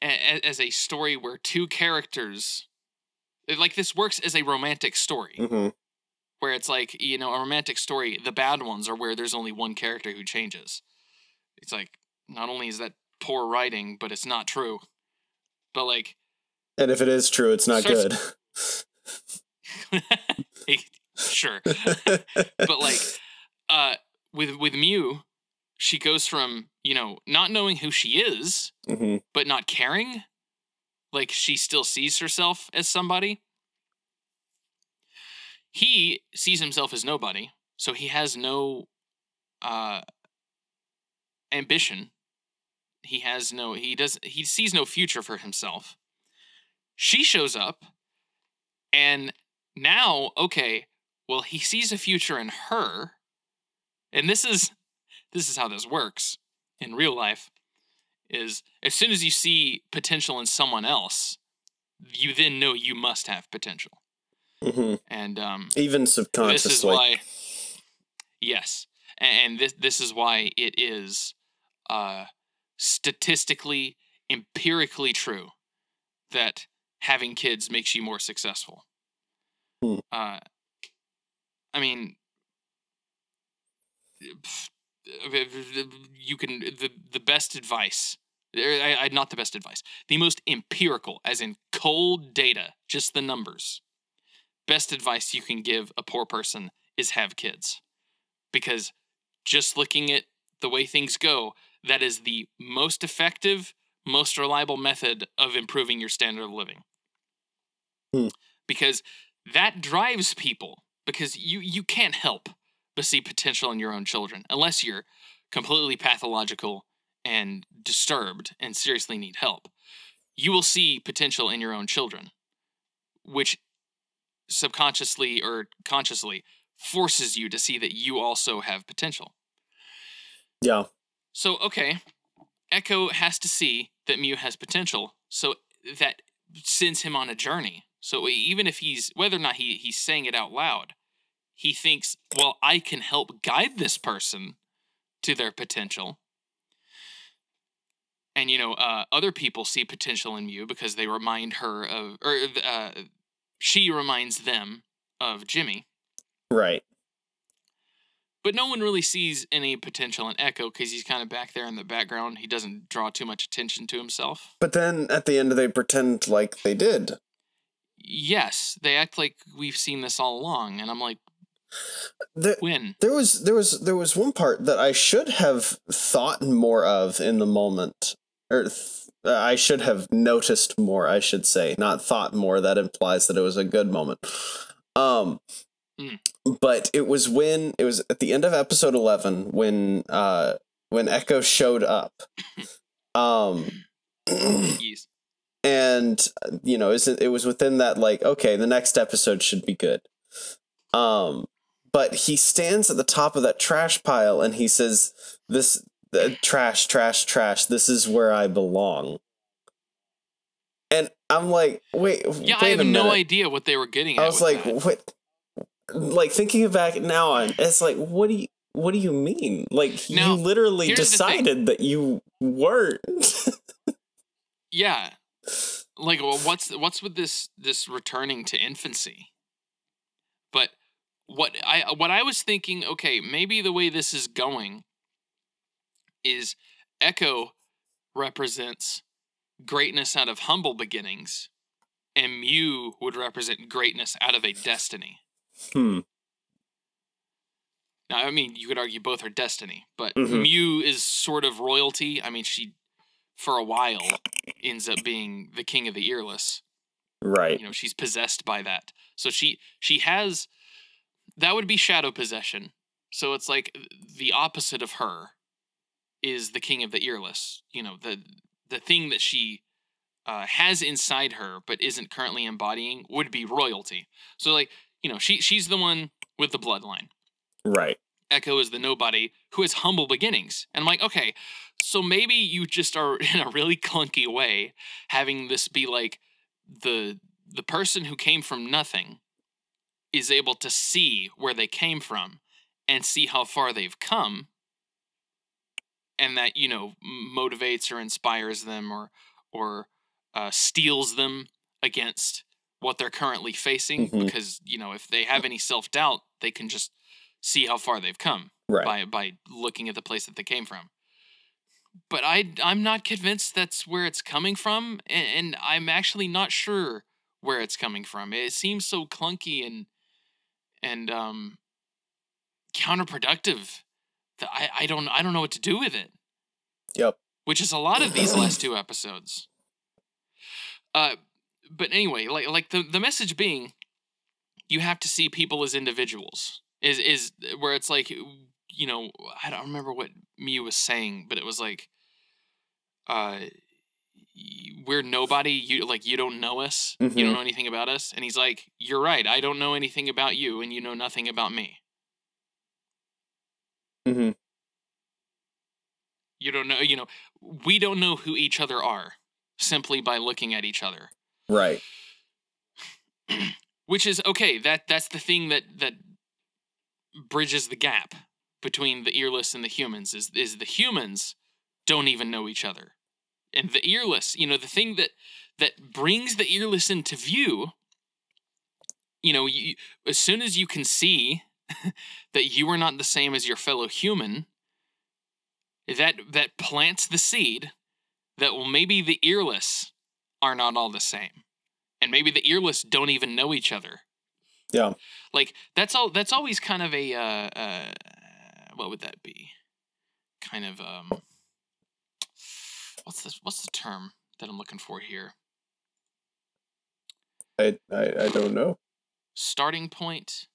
as a story where two characters like this works as a romantic story. Hmm where it's like you know a romantic story the bad ones are where there's only one character who changes. It's like not only is that poor writing but it's not true. But like And if it is true, it's not Starts- good. (laughs) sure. (laughs) But like uh with with Mu she goes from you know not knowing who she is hmm but not caring like she still sees herself as somebody. He sees himself as nobody so he has no uh ambition. He has no he does he sees no future for himself. She shows up and now okay well he sees a future in her and this is this is how this works in real life is as soon as you see potential in someone else you then know you must have potential hmm and um Even this is subconsciously. why yes and this this is why it is uh statistically empirically true that having kids makes you more successful Hmm. uh i mean you can the the best advice er, I, I, not the best advice the most empirical as in cold data just the numbers. Best advice you can give a poor person is have kids. Because just looking at the way things go that is the most effective most reliable method of improving your standard of living. Hmm. because that drives people because you you can't help but see potential in your own children unless you're completely pathological and disturbed and seriously need help. You will see potential in your own children which subconsciously or consciously forces you to see that you also have potential. Yeah. so okay echo has to see that mu has potential so that sends him on a journey. So even if he's whether or not he, he's saying it out loud he thinks well i can help guide this person to their potential. And you know uh, other people see potential in mu because they remind her of or uh, she reminds them of jimi. Right. but no one really sees any potential in echo because he's kind of back there in the background. He doesn't draw too much attention to himself. But then at the end, they pretend like they did. yes. They act like we've seen this all along and i'm like The, when there was there was there was one part that I should have thought more of in the moment, or th- I should have noticed more. I should say, not thought more. That implies that it was a good moment. Um, Mm. but it was when it was at the end of episode eleven when uh when Echo showed up. (coughs) Um. And you know is it was within that like okay the next episode should be good um but he stands at the top of that trash pile and he says this uh, trash trash trash this is where i belong. And i'm like wait yeah wait i have no idea what they were getting at i was like that. what like thinking back now on it's like what do you what do you mean? Like Now, you literally here's the thing. decided that you weren't. Yeah. (laughs) Like well, what's what's with this this returning to infancy what i what i was thinking okay maybe the way this is going is echo represents greatness out of humble beginnings, and Mu would represent greatness out of a destiny. Hmm. Now, I mean, you could argue both are destiny, but Mhm. Mu is sort of royalty. I mean, she, for a while, ends up being the king of the earless. Right. You know, she's possessed by that. So she she has that would be shadow possession. So it's like the opposite of her is the king of the earless. You know, the the thing that she uh, has inside her but isn't currently embodying would be royalty. So like, you know, she she's the one with the bloodline. Right. Echo is the nobody who has humble beginnings. And I'm like, okay, so maybe you just are (laughs) in a really clunky way having this be like the the person who came from nothing is able to see where they came from and see how far they've come and that you know motivates or inspires them or or uh, steals them against what they're currently facing Mhm. because you know if they have any self-doubt they can just see how far they've come Right. by by looking at the place that they came from. But I I'm not convinced that's where it's coming from, and, and I'm actually not sure where it's coming from. It seems so clunky and and um counterproductive that I I don't I don't know what to do with it. Yep. Which is a lot of these last two episodes. Uh, but anyway, like like the the message being, you have to see people as individuals. Is is where it's like you know I don't remember what Mu was saying, but it was like, uh, we're nobody. You like you don't know us. You Mhm. don't know anything about us. And he's like, you're right. I don't know anything about you, and you know nothing about me. hmm You don't know. You know, we don't know who each other are simply by looking at each other. Right. (clears throat) which is okay that that's the thing that that bridges the gap between the earless and the humans is is the humans don't even know each other and the earless you know the thing that that brings the earless into view you know you, as soon as you can see (laughs) that you are not the same as your fellow human that that plants the seed that well maybe the earless are not all the same. And maybe the earless don't even know each other. Yeah. like that's all that's always kind of a uh, uh what would that be? Kind of um what's the what's the term that i'm looking for here I, I I don't know. starting point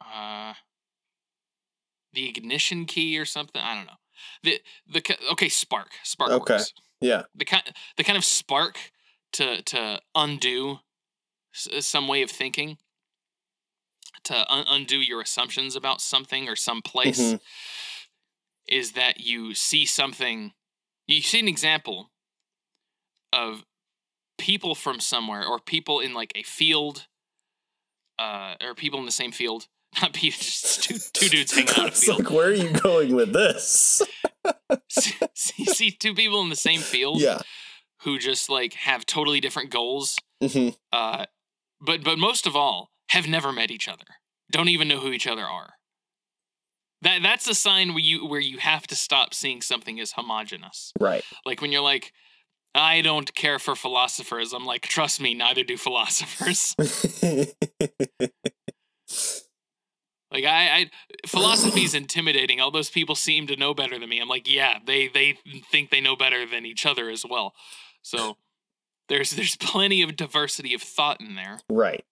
uh the ignition key or something i don't know the the okay spark spark Okay. works. Yeah. the kind the kind of spark to to undo some way of thinking to un- undo your assumptions about something or some place Mhm. is that you see something you see an example of people from somewhere or people in like a field uh or people in the same field. (laughs) Not people just (laughs) two, two dudes hanging out It's field. like, where are you going with this? (laughs) see, see two people in the same field yeah. who just like have totally different goals hmm uh but but most of all have never met each other. Don't even know who each other are that that's a sign where you where you have to stop seeing something as homogenous Right. like when you're like i don't care for philosophers i'm like trust me neither do philosophers (laughs) like i i philosophy is intimidating all those people seem to know better than me i'm like yeah they they think they know better than each other as well so there's there's plenty of diversity of thought in there right.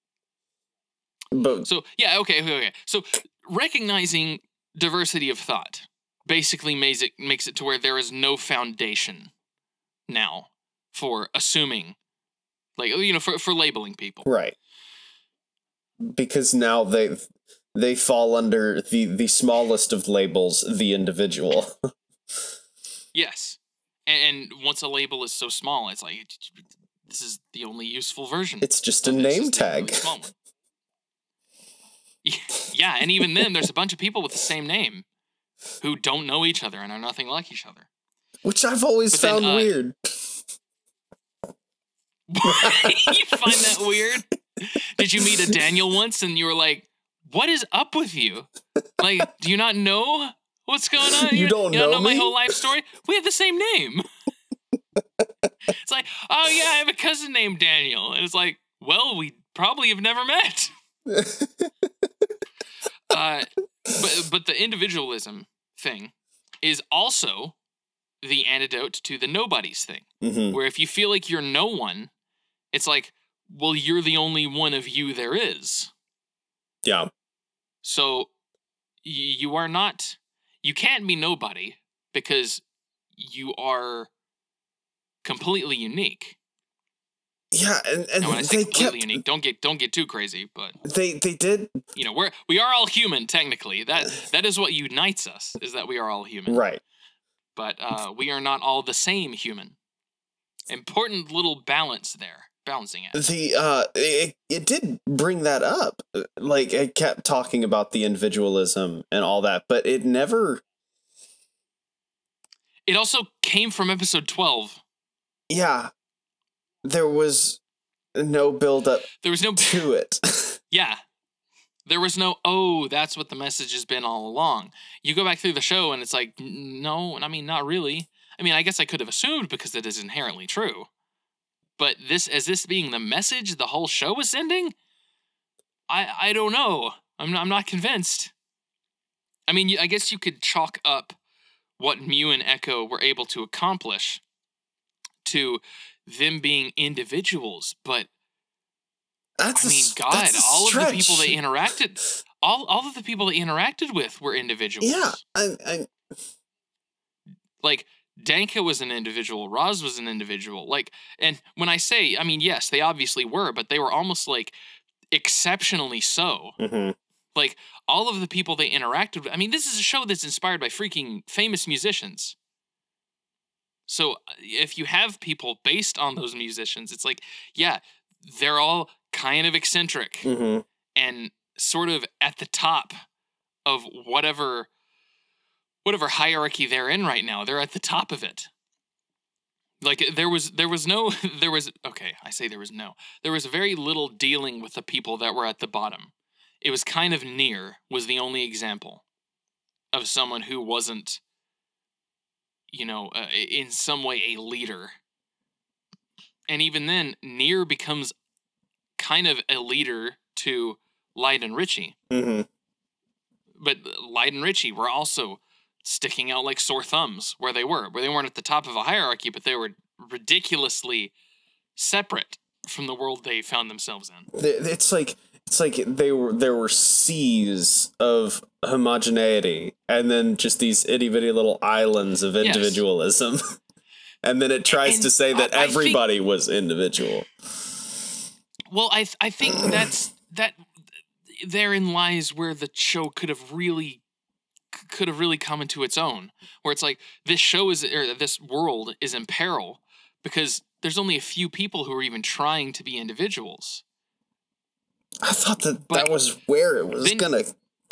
But so yeah, okay, okay, okay. So recognizing diversity of thought basically makes it makes it to where there is no foundation now for assuming, like you know, for for labeling people. right. Because now they they fall under the the smallest of labels, the individual. (laughs) Yes, and, and once a label is so small, it's like this is the only useful version. It's just a name just a really tag. (laughs) Yeah, and even then, there's a bunch of people with the same name who don't know each other and are nothing like each other. Which I've always But then, found uh, weird. (laughs) you find that weird? Did you meet a Daniel once and you were like, "What is up with you? Like, do you not know what's going on? You don't you don't know know my whole life story. We have the same name." (laughs) it's like, oh yeah, I have a cousin named Daniel, and it's like, well, we probably have never met. Uh, but but the individualism thing is also the antidote to the nobodies thing, hmm where if you feel like you're no one, it's like, well, you're the only one of you there is. Yeah. So y- you are not, you can't be nobody because you are completely unique. Yeah, and, and And when I say they completely kept unique, don't get don't get too crazy, but they they did you know we're we are all human technically. That that is what unites us is that we are all human. right. But uh, we are not all the same human. Important little balance there, balancing act. The uh it, it did bring that up. Like it kept talking about the individualism and all that, but it never It also came from episode twelve. yeah. There was no build up There was no to it. (laughs) Yeah. There was no, oh, that's what the message has been all along. You go back through the show and it's like, no, and I mean, not really. I mean, I guess I could have assumed because it is inherently true. But this, as this being the message the whole show is sending, I, I don't know. I'm not, I'm not convinced. I mean, I guess you could chalk up what Mu and Echo were able to accomplish to them being individuals, but That's I a mean, s- God, a all of the people they interacted, all all of the people they interacted with were individuals. Yeah, I, I, like Danka was an individual, Roz was an individual. Like, and when I say, I mean, yes, they obviously were, but they were almost like exceptionally so. mhm. Like all of the people they interacted with. I mean, this is a show that's inspired by freaking famous musicians. So uh, if you have people based on those musicians, it's like, yeah, they're all kind of eccentric. Mhm. and sort of at the top of whatever whatever hierarchy they're in right now they're at the top of it like there was there was no (laughs) there was okay i say there was no there was very little dealing with the people that were at the bottom it was kind of near was the only example of someone who wasn't you know uh, in some way a leader and even then near becomes kind of a leader to Light and Richie. Mhm. But Light and Richie were also sticking out like sore thumbs where they were, where they weren't at the top of a hierarchy, but they were ridiculously separate from the world they found themselves in. It's like it's like they were there were seas of homogeneity, and then just these itty bitty little islands of Yes. individualism. (laughs) and then it tries And to say that I- I think- everybody was individual. Well, I I think that's that therein lies where the show could have really could have really come into its own where it's like this show is or this world is in peril because there's only a few people who are even trying to be individuals. I thought that But that was where it was gonna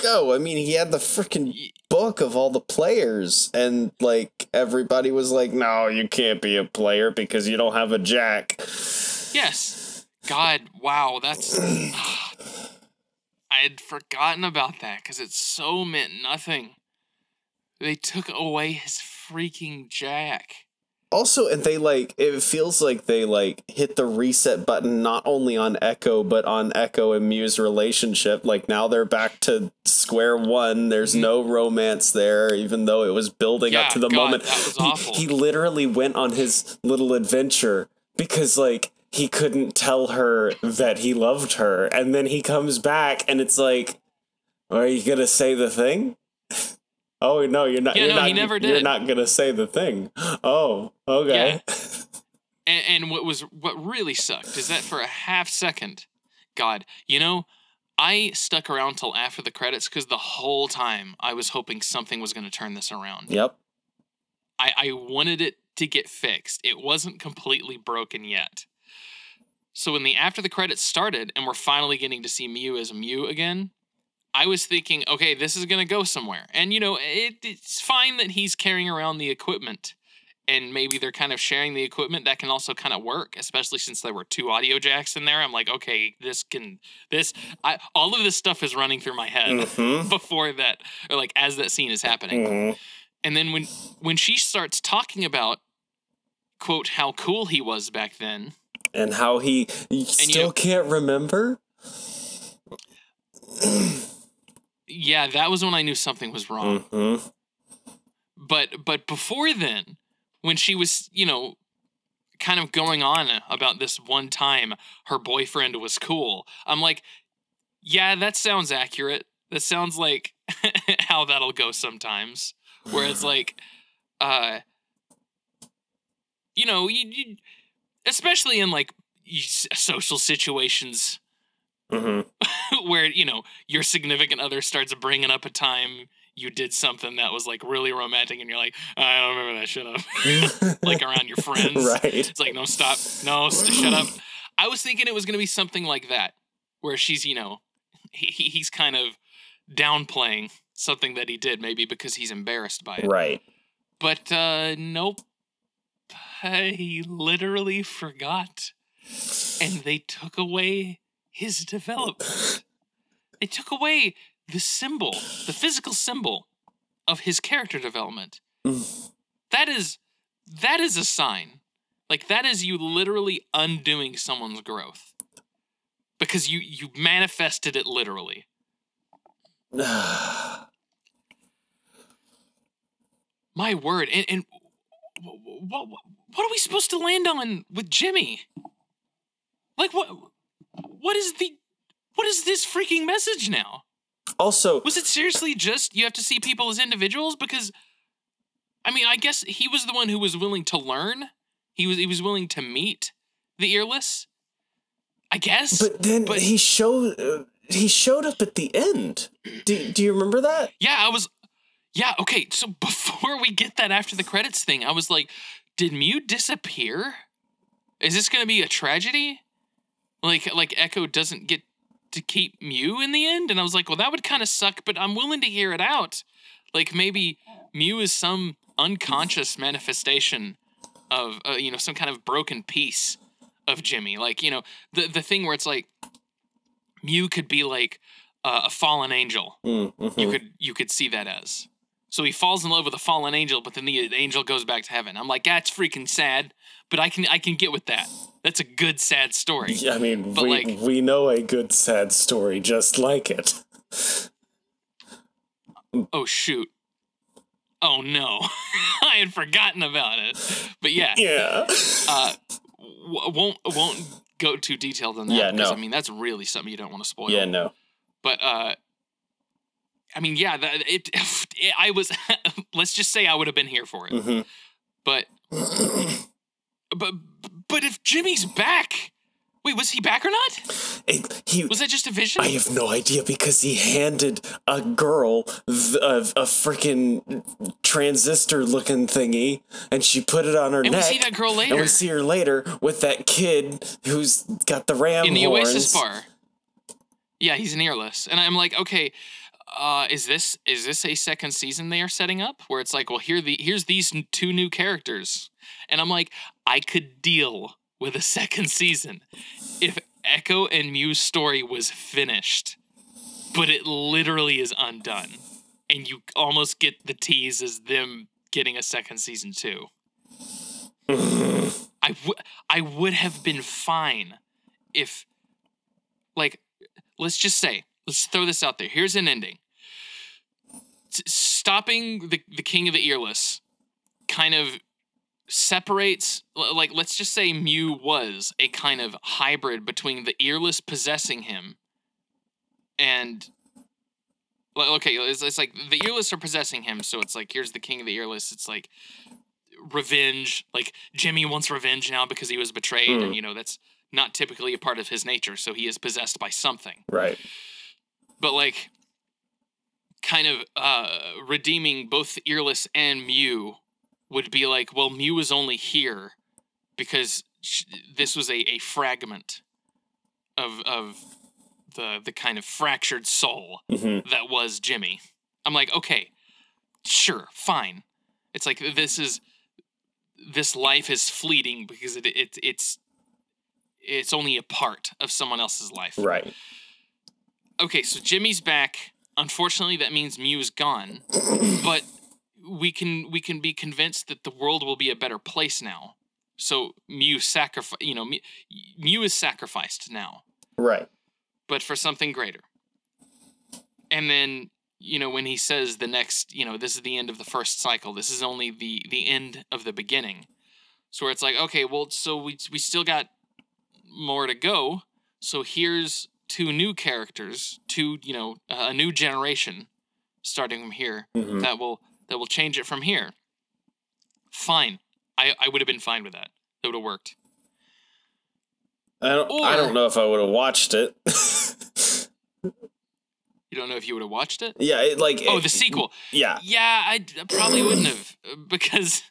go. I mean, he had the freaking book of all the players, and like everybody was like, "No, you can't be a player because you don't have a jack." Yes. God, wow, that's (clears throat) I had forgotten about that cuz it so meant nothing. They took away his freaking jack. Also, and they like it feels like they like hit the reset button not only on Echo but on Echo and Mu's relationship. Like now they're back to square one. There's Mhm. no romance there, even though it was building Yeah, up to the God, moment. he, he literally went on his little adventure because like he couldn't tell her that he loved her, and then he comes back and it's like, are you gonna say the thing? Oh no, you're not. Yeah, you're no, not. he never did. You're not gonna say the thing. Oh, okay. (laughs) And, and what was what really sucked is that for a half second, God, you know, I stuck around till after the credits because the whole time I was hoping something was going to turn this around. Yep. I, I wanted it to get fixed. It wasn't completely broken yet. So when the after the credits started and we're finally getting to see Mu as Mu again, I was thinking, okay, this is gonna go somewhere. And you know, it, it's fine that he's carrying around the equipment, and maybe they're kind of sharing the equipment. That can also kind of work, especially since there were two audio jacks in there. I'm like, okay, this can this. I all of this stuff is running through my head Mm-hmm. (laughs) before that, or like as that scene is happening. Mhm. And then when when she starts talking about quote how cool he was back then. And how he you still know- can't remember? (clears throat) Yeah, that was when I knew something was wrong. hmm But but before then, when she was, you know, kind of going on about this one time her boyfriend was cool, I'm like, yeah, that sounds accurate. That sounds like (laughs) how that'll go sometimes. Where it's (laughs) like, uh, you know, you, you especially in like social situations hmm (laughs) where you know your significant other starts bringing up a time you did something that was like really romantic and you're like i don't remember that shut up. (laughs) Like around your friends. (laughs) Right. it's like no stop. No st- shut up. I was thinking it was going to be something like that where she's you know he- he's kind of downplaying something that he did maybe because he's embarrassed by it. Right. but uh nope. He literally forgot and they took away his development. They took away the symbol the physical symbol of his character development. That is that is a sign. Like that is you literally undoing someone's growth because you you manifested it literally. (sighs) My word and and what what are we supposed to land on with Jimi? Like what what is the what is this freaking message now also, was it seriously just you have to see people as individuals? Because I mean, I guess he was the one who was willing to learn. He was he was willing to meet the earless. I guess. but then but- he showed uh, he showed up at the end. Do, do you remember that? yeah, I was Yeah, okay. So (laughs) before we get that after the credits thing, I was like, did Mu disappear? Is this going to be a tragedy? Like like Echo doesn't get to keep Mu in the end? And I was like, well, that would kind of suck, but I'm willing to hear it out. Like maybe Mu is some unconscious manifestation of uh, you know some kind of broken piece of Jimi. Like you know the the thing where it's like Mu could be like uh, a fallen angel. Mm, mhm. You could you could see that as. So he falls in love with a fallen angel, but then the angel goes back to heaven. I'm like, that's freaking sad, but I can I can get with that. That's a good sad story. Yeah, I mean, But, we like- we know a good sad story just like it. Oh shoot. Oh no, (laughs) I had forgotten about it. But yeah, Yeah. uh, w- won't won't go too detailed on that. Yeah, because, no. I mean that's really something you don't want to spoil. Yeah, no. But uh, I mean, yeah, that it, (laughs) it. I was. (laughs) let's just say I would have been here for it. hmm But (clears throat) but but if Jimi's back, wait, was he back or not? he Was that just a vision? I have no idea because he handed a girl th- a, a freaking transistor looking thingy and she put it on her and we neck. see that girl later, and we see her later with that kid who's got the ram in the horns. Oasis bar. Yeah, he's an earless, and I'm like, okay, uh, is this is this a second season they are setting up where it's like, well, here the here's these two new characters, and I'm like, I could deal with a (laughs) second season if Echo and Mu's story was finished, but it literally is undone, and you almost get the tease as them getting a second season too. I would I would have been fine if like let's just say let's throw this out there. Here's an ending. Stopping the the king of the earless kind of separates like let's just say Mu was a kind of hybrid between the earless possessing him and like, okay, it's, it's like the earless are possessing him, so it's like here's the king of the earless. It's like revenge. Like Jimi wants revenge now because he was betrayed, Hmm. and you know that's not typically a part of his nature. So he is possessed by something. Right. But like, kind of uh, redeeming both earless and Mu would be like, well, Mu is only here because sh- this was a, a fragment of of the the kind of fractured soul hmm that was Jimi. I'm like, okay, sure, fine. It's like this is this life is fleeting because it, it it's it's only a part of someone else's life. Right. Okay, so Jimi's back. Unfortunately, that means Mu's gone, (coughs) but we can we can be convinced that the world will be a better place now. So Mu sacrifice, you know, Mu, Mu is sacrificed now, Right. but for something greater. And then, you know, when he says the next, you know, this is the end of the first cycle. This is only the the end of the beginning. So where it's like, okay, well, so we we still got more to go. So here's two new characters, two, you know, a new generation starting from here Mhm. that will that will change it from here. Fine. I I would have been fine with that. That would have worked. I don't. I don't know if I would have watched it. (laughs) You don't know if you would have watched it? yeah. It, like. Oh, it- the sequel. Yeah. Yeah, I probably wouldn't have (laughs) because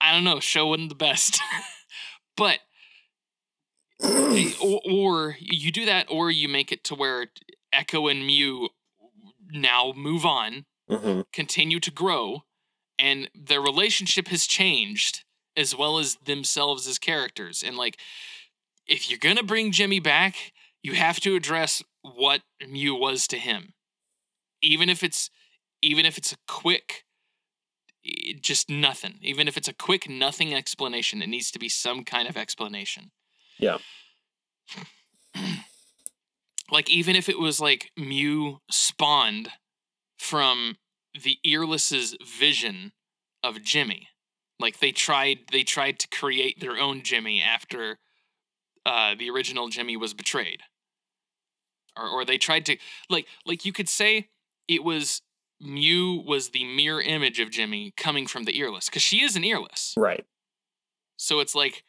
I don't know, show wasn't the best. (laughs) but (clears throat) or, or you do that, or you make it to where Echo and Mu now move on, hmm continue to grow, and their relationship has changed as well as themselves as characters. And like, if you're gonna bring Jimi back, you have to address what Mu was to him, even if it's even if it's a quick, just nothing. Even if it's a quick nothing explanation, it needs to be some kind of explanation. Yeah. like even if it was like Mu spawned from the earless's vision of Jimi. Like they tried they tried to create their own Jimi after uh, the original Jimi was betrayed. Or or they tried to like like you could say it was Mu was the mirror image of Jimi coming from the earless because she is an earless. Right. So it's like,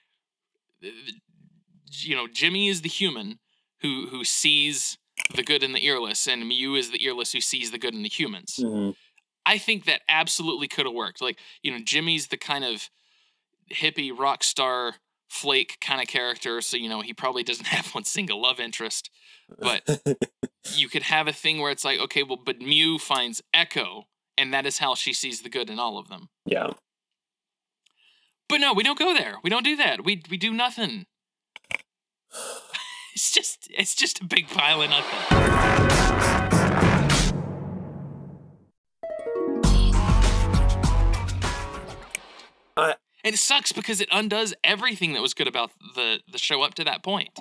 you know, Jimi is the human who who sees the good in the earless, and Mu is the earless who sees the good in the humans. hmm I think that absolutely could have worked. Like, you know, Jimi's the kind of hippie rock star flake kind of character, so you know he probably doesn't (laughs) have one single love interest. But (laughs) you could have a thing where it's like, okay, well, but Mu finds Echo, and that is how she sees the good in all of them. yeah. But no, we don't go there. We don't do that. We we do nothing. (laughs) It's just it's just a big pile of nothing. And it sucks because it undoes everything that was good about the the show up to that point.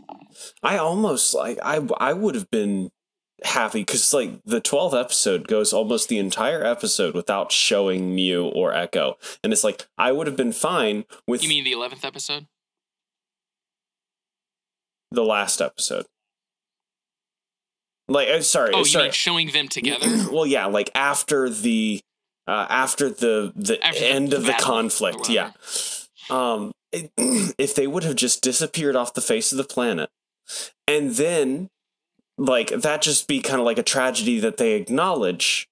I almost like I I would have been happy because like the 12th episode goes almost the entire episode without showing Mu or Echo, and it's like I would have been fine with You mean the eleventh episode? The last episode. Like, uh, sorry, Oh, sorry. showing them together? (clears throat) well, yeah, like after the uh, after the the After the end of the conflict, yeah. Um, it, (clears throat) if they would have just disappeared off the face of the planet, and then like that just be kind of like a tragedy that they acknowledge.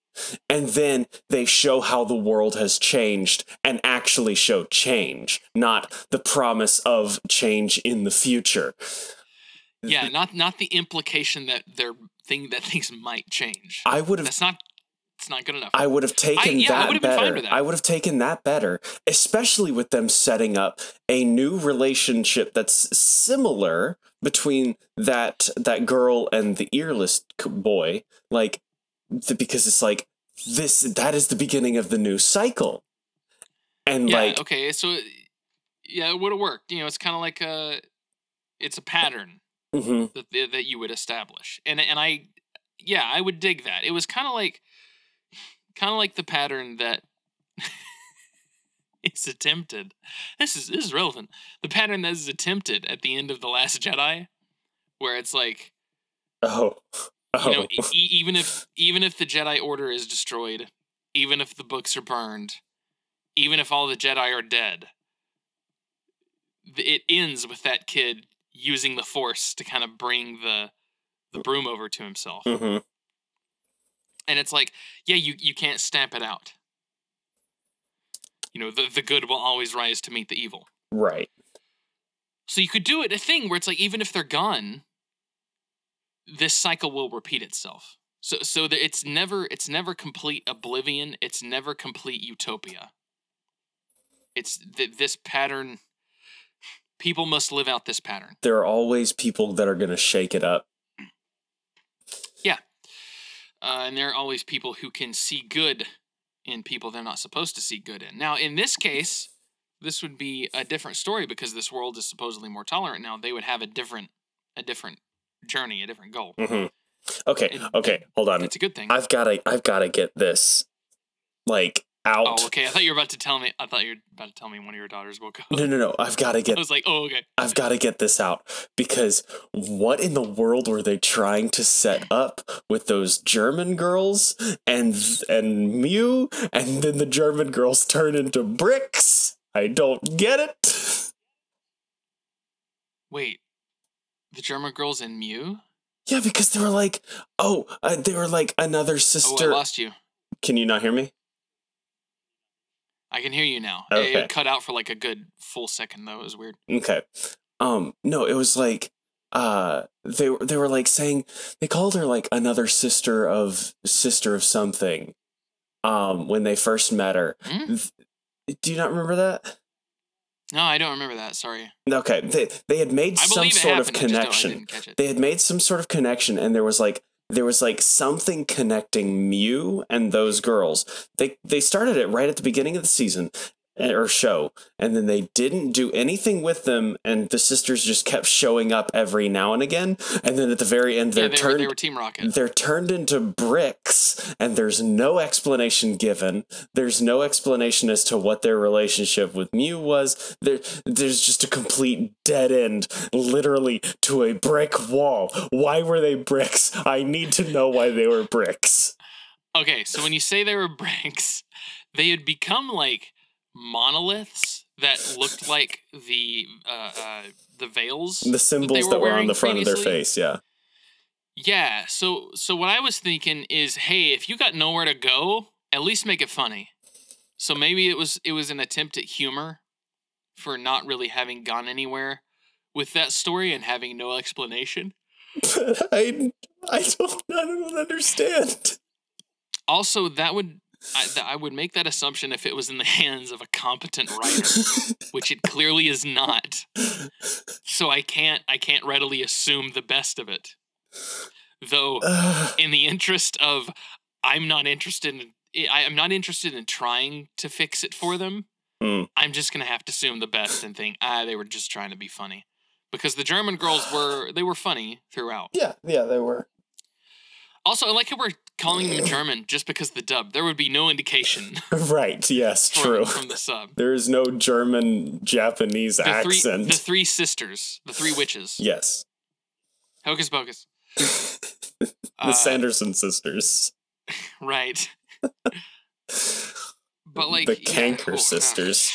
And then they show how the world has changed and actually show change, not the promise of change in the future. Yeah, not not the implication that their thing that things might change. I would have That's not it's not good enough. I would have taken yeah, I that have been fine better. with that. I would have taken that better, especially with them setting up a new relationship that's similar between that that girl and the earless boy. Like, because it's like this that is the beginning of the new cycle, and yeah, like okay, so yeah, it would have worked. You know, it's kind of like a it's a pattern mhm, that that you would establish. And and I yeah, I would dig that. It was kind of like kind of like the pattern that (laughs) is attempted. This is this is relevant. The pattern that is attempted at the end of the Last Jedi, where it's like oh oh (laughs) you know, e- e- even if even if the Jedi Order is destroyed, even if the books are burned, even if all the Jedi are dead, it ends with that kid using the Force to kind of bring the the broom over to himself. mhm, And it's like, yeah, you you can't stamp it out. You know, the the good will always rise to meet the evil. right. So you could do it a thing where it's like even if they're gone, this cycle will repeat itself. So so that it's never it's never complete oblivion. It's never complete utopia. It's th- this pattern. People must live out this pattern. There are always people that are going to shake it up. Yeah. Uh, and there are always people who can see good in people they're not supposed to see good in. Now, in this case, this would be a different story because this world is supposedly more tolerant now. They would have a different a different journey, a different goal. Mm-hmm. Okay, It- okay, hold on. It's a good thing. I've gotta I've gotta get this like out. oh, okay. I thought you were about to tell me. I thought you were about to tell me one of your daughters woke up. No, no, no. I've gotta get. I was like, oh, okay. I've got to get this out because what in the world were they trying to set up with those German girls and and Mu and then the German girls turn into bricks? I don't get it. Wait, the German girls and Mu? Yeah, because they were like, oh, uh, they were like another sister. Oh, I lost you. Can you not hear me? I can hear you now. It- Okay. It cut out for like a good full second though. It was weird. Okay. Um no, it was like uh they were they were like saying they called her like another sister of sister of something um when they first met her. Th- Do you not remember that? No, I don't remember that. Sorry. Okay, they they had made I some sort of happened. I I connection. didn't catch it. They had made some sort of connection and there was like there was like something connecting Mu and those girls. They they started it right at the beginning of the season or show and then they didn't do anything with them and the sisters just kept showing up every now and again and then at the very end they're they, were, turned they were Team Rocket. they're turned into bricks and there's no explanation given. There's no explanation as to what their relationship with mu was. There there's just a complete dead end literally to a brick wall. Why were they bricks? I need to know why they were bricks. Okay, so when you say they were (laughs) bricks, they had become like monoliths that looked (laughs) like the uh, uh, the veils. the symbols were that were on the front of their face yeah Yeah. So so what I was thinking is, hey, if you got nowhere to go, at least make it funny. So maybe it was it was an attempt at humor for not really having gone anywhere with that story and having no explanation. but (laughs) i i don't i don't understand Also, that would I, th- I would make that assumption if it was in the (laughs) hands of a competent writer, (laughs) which it clearly is not. So I can't I can't readily assume the best of it. Though (sighs) in the interest of I'm not interested in I am not interested in trying to fix it for them. Hmm. I'm just gonna have to assume the best and think ah they were just trying to be funny because the German girls were they were funny throughout. yeah yeah they were Also, I like how we're calling them German just because the dub. There would be no indication (laughs) right yes from, true from the sub. (laughs) there is no german japanese The three accent the three sisters, the three witches. yes Hocus pocus. (laughs) the Uh, Sanderson sisters, Right. But like the yeah, Kanker oh, sisters,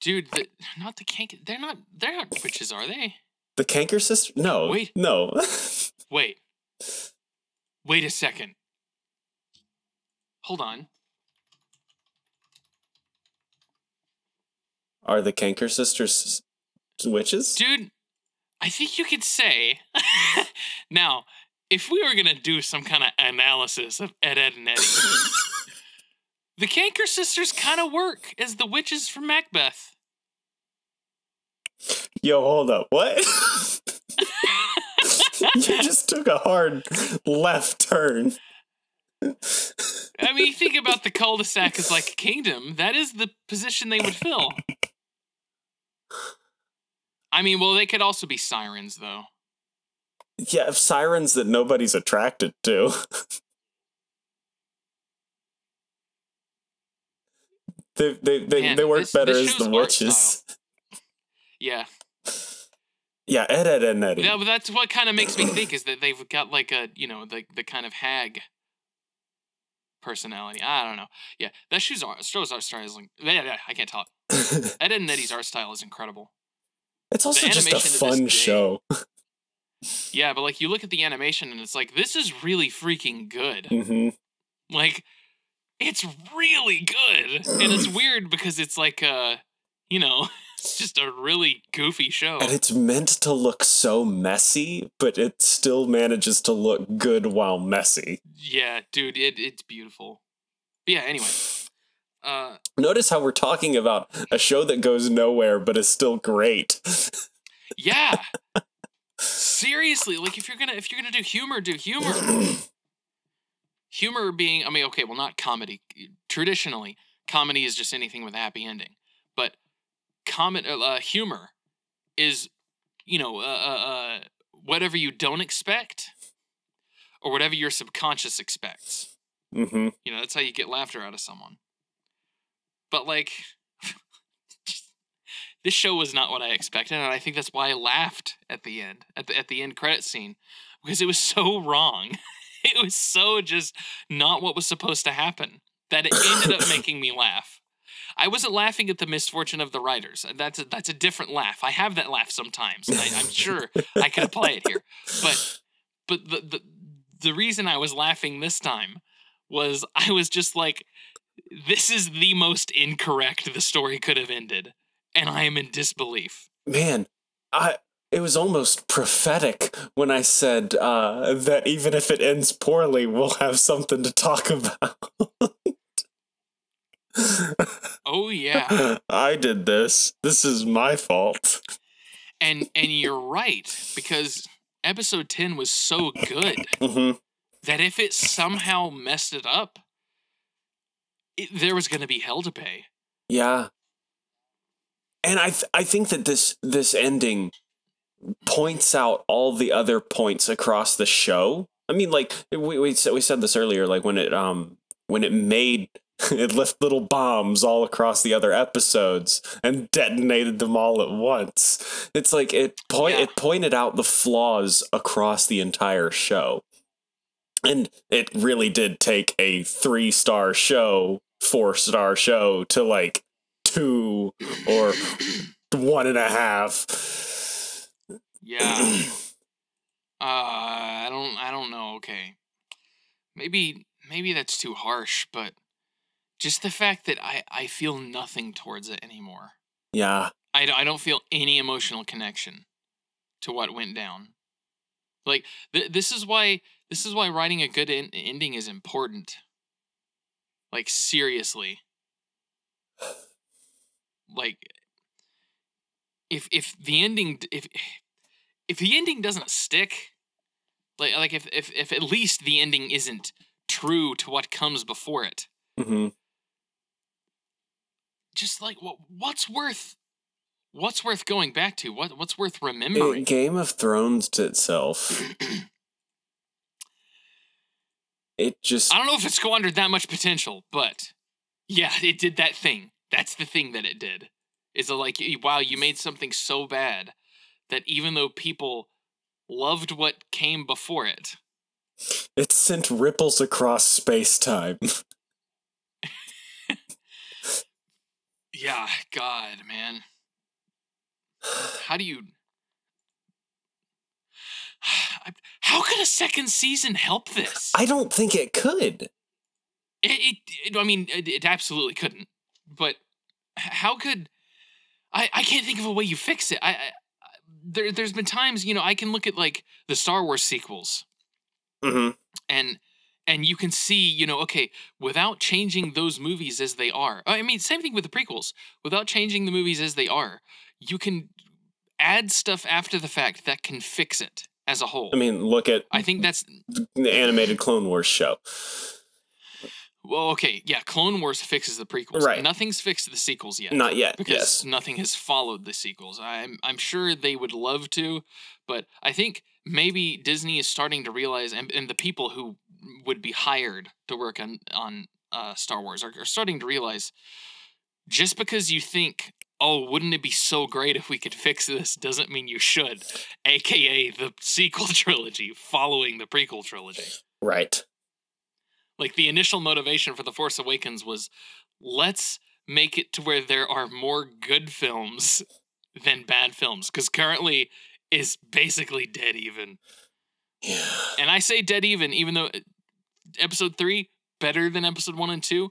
Dude, the, not the Kanker. They're not. They're not witches, are they? the Kanker sisters. No, Wait. no. Wait. Wait a second. Hold on. Are the Kanker sisters witches? Dude, I think you could say. (laughs) now, if we were going to do some kind of analysis of Ed, Edd, and Eddy, (laughs) the Kanker sisters kind of work as the witches from Macbeth. Yo, hold up. What? (laughs) (laughs) you just took a hard left turn. I mean, you think about the cul-de-sac as like a kingdom. That is the position they would fill. I mean, well, they could also be sirens, though. Yeah, sirens that nobody's attracted to. (laughs) they they they, Man, they work this- better this as the witches. Yeah, Yeah, Ed Edd and Eddy. yeah, but that's what kind of makes me think is that they've got like a you know the the kind of hag personality. I don't know. Yeah, that show's art, show's art style is like yeah, yeah, I can't talk. (laughs) Ed and Eddy's art style is incredible. it's also just a fun show. (laughs) Yeah, but like you look at the animation and it's like this is really freaking good. hmm Like it's really good. And it's weird because it's like uh you know, (laughs) it's just a really goofy show. And it's meant to look so messy, but it still manages to look good while messy. Yeah, dude, it it's beautiful. But yeah, anyway. Uh Notice how we're talking about a show that goes nowhere but is still great. yeah. (laughs) Seriously, like if you're gonna if you're gonna do humor, do humor. humor being I mean, okay, well not comedy. Traditionally, comedy is just anything with a happy ending. Comment uh, uh, humor is you know uh, uh, uh, whatever you don't expect or whatever your subconscious expects. Mm-hmm. you know that's how you get laughter out of someone. But like (laughs) this show was not what i expected and i think that's why i laughed at the end at the, at the end credit scene because it was so wrong. (laughs) It was so just not what was supposed to happen that it ended up (coughs) making me laugh I wasn't laughing at the misfortune of the writers. That's a, that's a different laugh. I have that laugh sometimes, I, I'm sure I can apply it here. But but the, the the reason I was laughing this time was I was just like, this is the most incorrect the story could have ended, and I am in disbelief. Man, I it was almost prophetic when I said uh, that even if it ends poorly, we'll have something to talk about. (laughs) Oh yeah, (laughs) I did this. This is my fault. and and you're right because episode ten was so good (laughs) hmm that if it somehow messed it up, it, there was going to be hell to pay. Yeah. And I th- I think that this this ending points out all the other points across the show. I mean, like we we said, we said this earlier, like when it um when it made (laughs) it left little bombs all across the other episodes and detonated them all at once. It's like it point Yeah. it pointed out the flaws across the entire show. And it really did take a three star show, four star show to like two or (clears throat) one and a half. Yeah. (clears throat) Uh, I don't. I don't know. Okay, maybe maybe that's too harsh, but just the fact that I I feel nothing towards it anymore. yeah. I don't, I don't feel any emotional connection to what went down. Like th- this is why this is why writing a good en- ending is important. Like seriously. Like if if the ending if if the ending doesn't stick like like if if if at least the ending isn't true to what comes before it hmm just like what what's worth what's worth going back to what what's worth remembering Game of Thrones to itself. (clears throat) It just i don't know if it squandered that much potential but yeah it did that thing that's the thing that it did is like wow you made something so bad that even though people loved what came before it it sent ripples across space time. (laughs) yeah god man how do you (sighs) how could a second season help this I don't think it could. It, it, it- I mean, it, it absolutely couldn't. But how could I? I can't think of a way you fix it. I, I there, there's been times, you know, I can look at like the Star Wars sequels, hmm and and you can see, you know, okay, without changing those movies as they are. I mean, same thing with the prequels. Without changing the movies as they are, you can add stuff after the fact that can fix it as a whole. I mean, look at I think that's the animated Clone Wars show. well, okay, yeah. Clone Wars fixes the prequels. Right. Nothing's fixed the sequels yet. Not yet. because yes. nothing has followed the sequels. I'm I'm sure they would love to, but I think maybe Disney is starting to realize, and, and the people who would be hired to work on on uh, Star Wars are, are starting to realize, just because you think, oh, wouldn't it be so great if we could fix this, doesn't mean you should. AKA the sequel (laughs) trilogy following the prequel trilogy. Right. Like the initial motivation for The Force Awakens was let's make it to where there are more good films than bad films because currently is basically dead even. Yeah. And I say dead even even though episode 3 better than episode 1 and 2.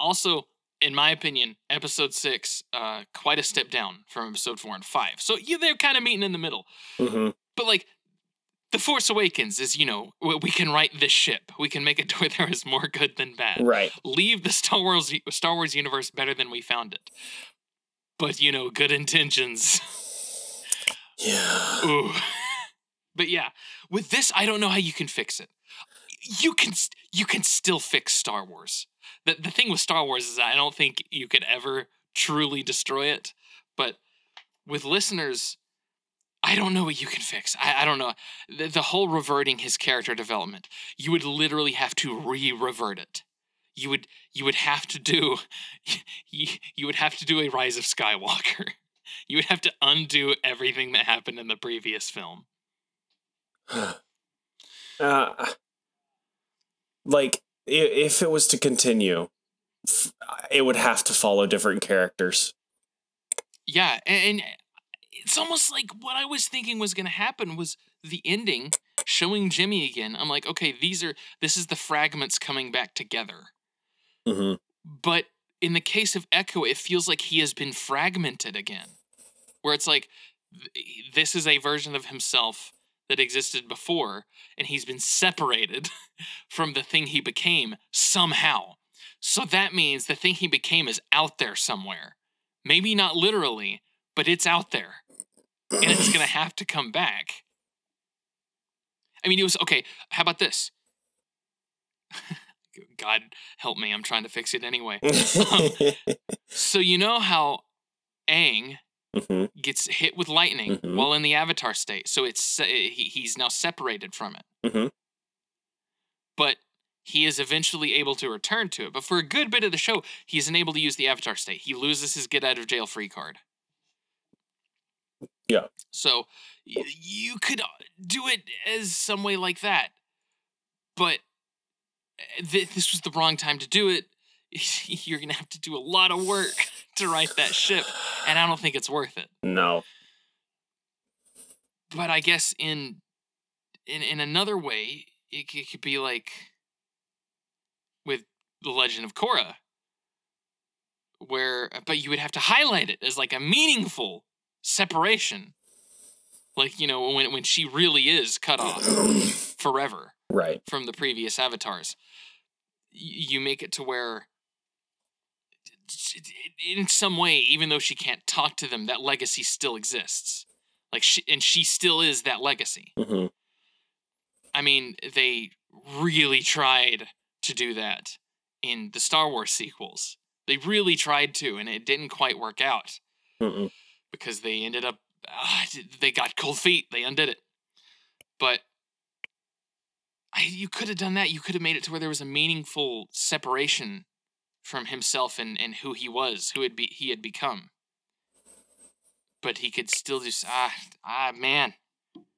Also in my opinion, episode six, uh, quite a step down from episode four and five. So yeah, they're kind of meeting in the middle. hmm But like, The Force Awakens is, you know, we can right this ship. We can make it to (laughs) where there is more good than bad. Right. Leave the Star Wars Star Wars universe better than we found it. But you know, good intentions. Yeah. Ooh. (laughs) but yeah, with this, I don't know how you can fix it. You can you can still fix Star Wars. The the thing with Star Wars is I don't think you could ever truly destroy it. But with listeners, I don't know what you can fix. I, I don't know. The, the whole reverting his character development, you would literally have to re-revert it. You would you would have to do (laughs) you, you would have to do a Rise of Skywalker. (laughs) You would have to undo everything that happened in the previous film. (sighs) uh, like if it was to continue, it would have to follow different characters. Yeah, and, and it's almost like what I was thinking was going to happen was the ending showing Jimi again. I'm like, okay, these are this is the fragments coming back together. hmm But in the case of Echo, it feels like he has been fragmented again. Where it's like this is a version of himself that existed before, and he's been separated (laughs) from the thing he became somehow. So that means the thing he became is out there somewhere. Maybe not literally, but it's out there. And it's going (coughs) to have to come back. I mean, it was okay. How about this? (laughs) God help me, I'm trying to fix it anyway. Um, (laughs) so you know how Aang Mhm. gets hit with lightning Mhm. while in the Avatar state, so it's se- he, he's now separated from it. Mhm. But he is eventually able to return to it. But for a good bit of the show, he isn't able to use the Avatar state. He loses his get out of jail free card. Yeah. So y- you could uh, do it as some way like that, but uh, th- this was the wrong time to do it. (laughs) You're gonna have to do a lot of work to right that ship, and I don't think it's worth it. no. But I guess in in in another way, it, it could be like with the Legend of Korra, where but you would have to highlight it as like a meaningful separation, like you know when when she really is cut off forever right. from the previous avatars. You make it to where, in some way, even though she can't talk to them, that legacy still exists. Like she, and she still is that legacy. hmm I mean, they really tried to do that in the Star Wars sequels. They really tried to, and it didn't quite work out Mm-mm. because they ended up ah, they got cold feet. They undid it. But I, you could have done that. You could have made it to where there was a meaningful separation from himself and, and who he was, who had be, he had become. But he could still just ah ah man,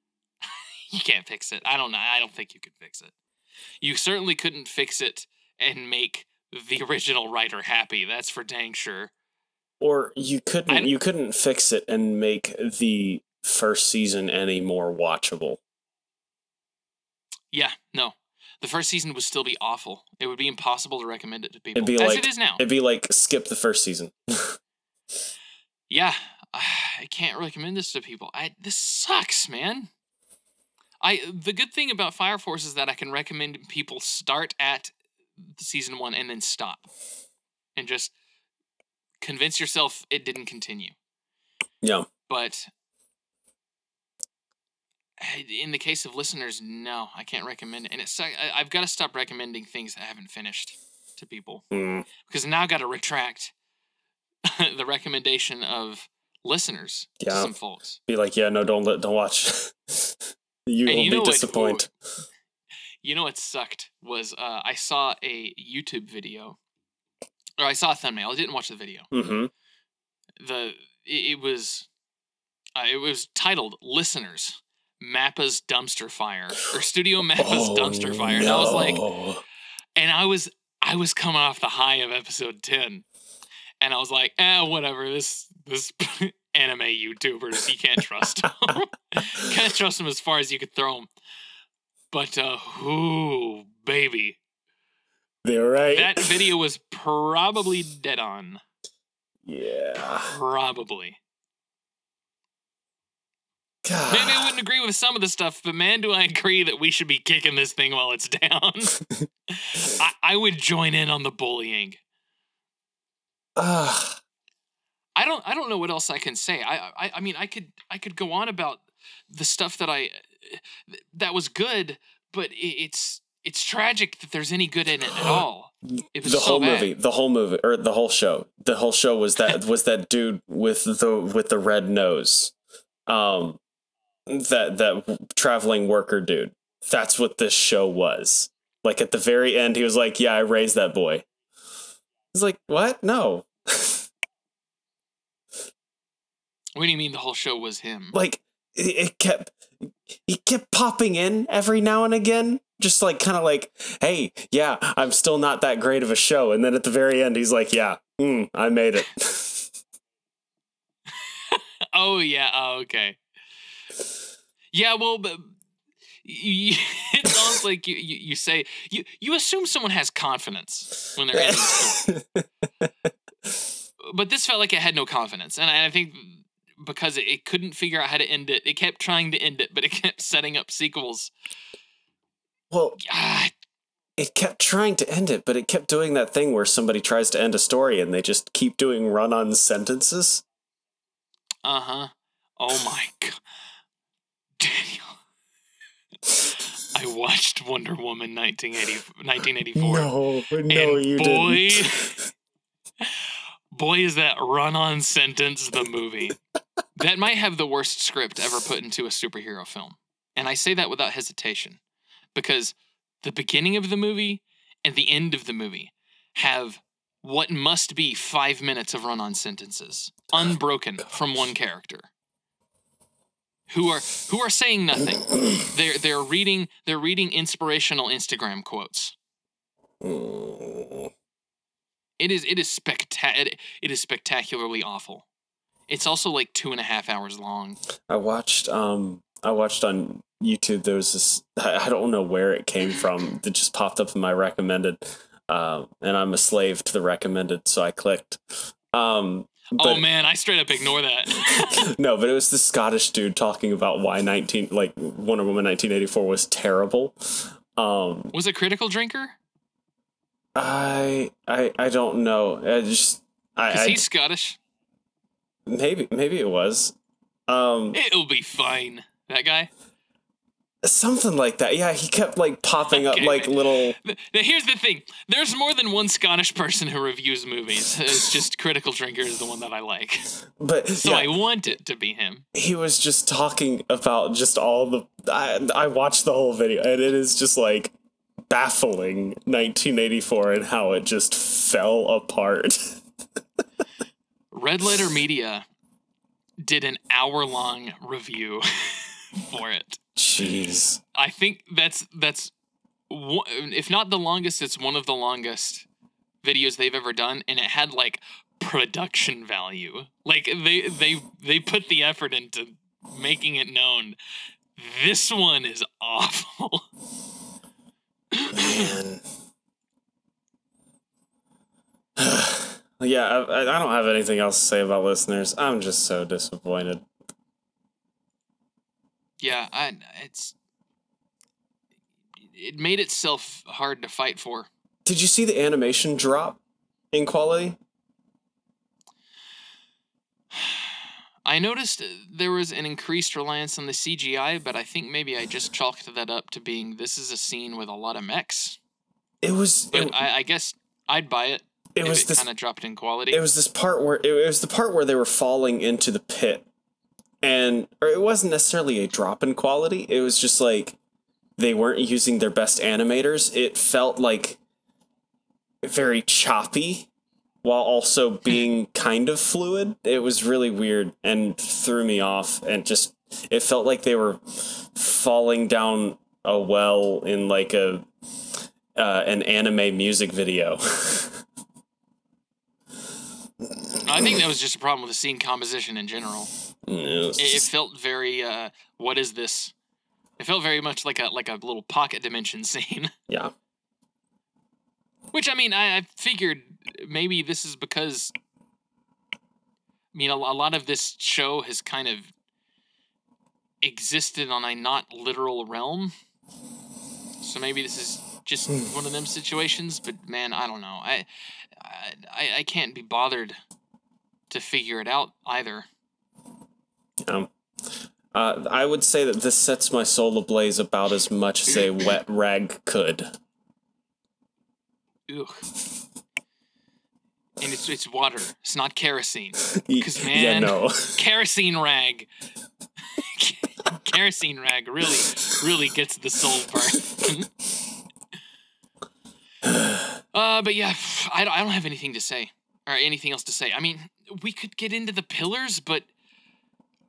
(laughs) you can't fix it. I don't know. I don't think you could fix it. You certainly couldn't fix it and make the original writer happy. That's for dang sure. Or you couldn't don't- you couldn't fix it and make the first season any more watchable. Yeah, no. The first season would still be awful. It would be impossible to recommend it to people. be as like- it is now. It'd be like skip the first season. (laughs) yeah, I can't recommend this to people. I this sucks, man. I the good thing about Fire Force is that I can recommend people start at season 1 and then stop. And just convince yourself it didn't continue. yeah. But in the case of listeners, no, I can't recommend it. And it's I've got to stop recommending things I haven't finished to people Mm. because now I've got to retract (laughs) the recommendation of listeners to Yeah. some folks. Be like, yeah, no, don't let don't watch. (laughs) you And will you be what- disappointed. You know what sucked was uh, I saw a YouTube video, or I saw a thumbnail. I didn't watch the video. hmm the it, it was uh, it was titled listeners mappa's dumpster fire or studio mappa's dumpster fire and i was like and i was i was coming off the high of episode 10 and i was like eh whatever this this (laughs) anime youtubers you can't trust them (laughs) can't trust them as far as you could throw them but uh ooh baby. They're right. that video was probably dead on. Yeah. probably God. Maybe I wouldn't agree with some of the stuff, but man, do I agree that we should be kicking this thing while it's down. (laughs) I, I would join in on the bullying. Ah, I don't. I don't know what else I can say. I. I. I mean, I could. I could go on about the stuff that I that was good, but it, it's it's tragic that there's any good in it at all. It the whole movie, the whole movie, or the whole show. The whole show was that was that dude with the with the red nose, um, that that traveling worker dude. That's what this show was. Like at the very end, he was like, "Yeah, I raised that boy." He's like, "What? No." What do you mean the whole show was him? like it, kept he kept popping in every now and again just like kind of like hey yeah i'm still not that great of a show and then at the very end he's like yeah mm, i made it (laughs) (laughs) Oh yeah. Oh okay. Yeah. Well, but (laughs) it's almost like you, you you say you you assume someone has confidence when they're in the story, (laughs) but this felt like it had no confidence, and I, I think because it, it couldn't figure out how to end it, it kept trying to end it, but it kept setting up sequels. well Ah, it kept trying to end it but it kept doing that thing where somebody tries to end a story and they just keep doing run-on sentences uh huh. Oh my (laughs) god. (laughs) I watched Wonder Woman 1980, 1984. no no you boy, didn't. (laughs) boy, is that run-on sentence the movie. That might have the worst script ever put into a superhero film, and I say that without hesitation, because the beginning of the movie and the end of the movie have what must be five minutes of run-on sentences, unbroken from one character, who are who are saying nothing. They're they're reading they're reading inspirational Instagram quotes. It is it is spectacular. It is spectacularly awful. It's also like two and a half hours long. I watched um I watched on YouTube there was this I don't know where it came from that just popped up in my recommended um and I'm a slave to the recommended so I clicked um oh man, I straight up ignore that. (laughs) no but it was this Scottish dude talking about why 19 like Wonder Woman 1984 was terrible um Was it Critical Drinker? I I I don't know I just I, I he's Scottish. maybe maybe it was um It'll be fine. That guy. Something like that yeah he kept like popping up like little Here's the thing. There's more than one Scottish person who reviews movies. It's just Critical Drinker is the one that I like. but So yeah. I want it to be him. he was just talking about just all the I, I watched the whole video and it is just like baffling 1984 and how it just fell apart Red Letter Media did an hour long review (laughs) for it. Jeez I think that's that's if not the longest, it's one of the longest videos they've ever done, and it had like production value. Like they they they put the effort into making it known. This one is awful. man (sighs) yeah I, I don't have anything else to say about listeners i'm just so disappointed yeah, I it's it made itself hard to fight for. did you see the animation drop in quality I noticed there was an increased reliance on the CGI, but I think maybe I just chalked that up to being this is a scene with a lot of mechs. it was it, I, I guess I'd buy it. it was kind of dropped in quality. it was this part where it was the part where they were falling into the pit and or it wasn't necessarily a drop in quality it was just like they weren't using their best animators. It felt like very choppy while also being kind of fluid. It was really weird and threw me off and just it felt like they were falling down a well in like a uh, an anime music video. (laughs) I think that was just a problem with the scene composition in general. It It, it felt very uh, what is this? It felt very much like a like a little pocket dimension (laughs) scene. yeah Which I mean, I, I figured maybe this is because I mean a, a lot of this show has kind of existed on a not literal realm. So maybe this is just one of them situations. But man, I don't know. I I, I can't be bothered to figure it out either. Um, uh, I would say that this sets my soul ablaze about as much as a wet (clears throat) rag could. ugh. And it's it's water. It's not kerosene. Y- 'Cause, yeah, no. (laughs) (laughs) Kerosene rag. (laughs) kerosene rag really really gets the soul part. uh, but yeah, I don't, I don't have anything to say or anything else to say. I mean, we could get into the pillars, but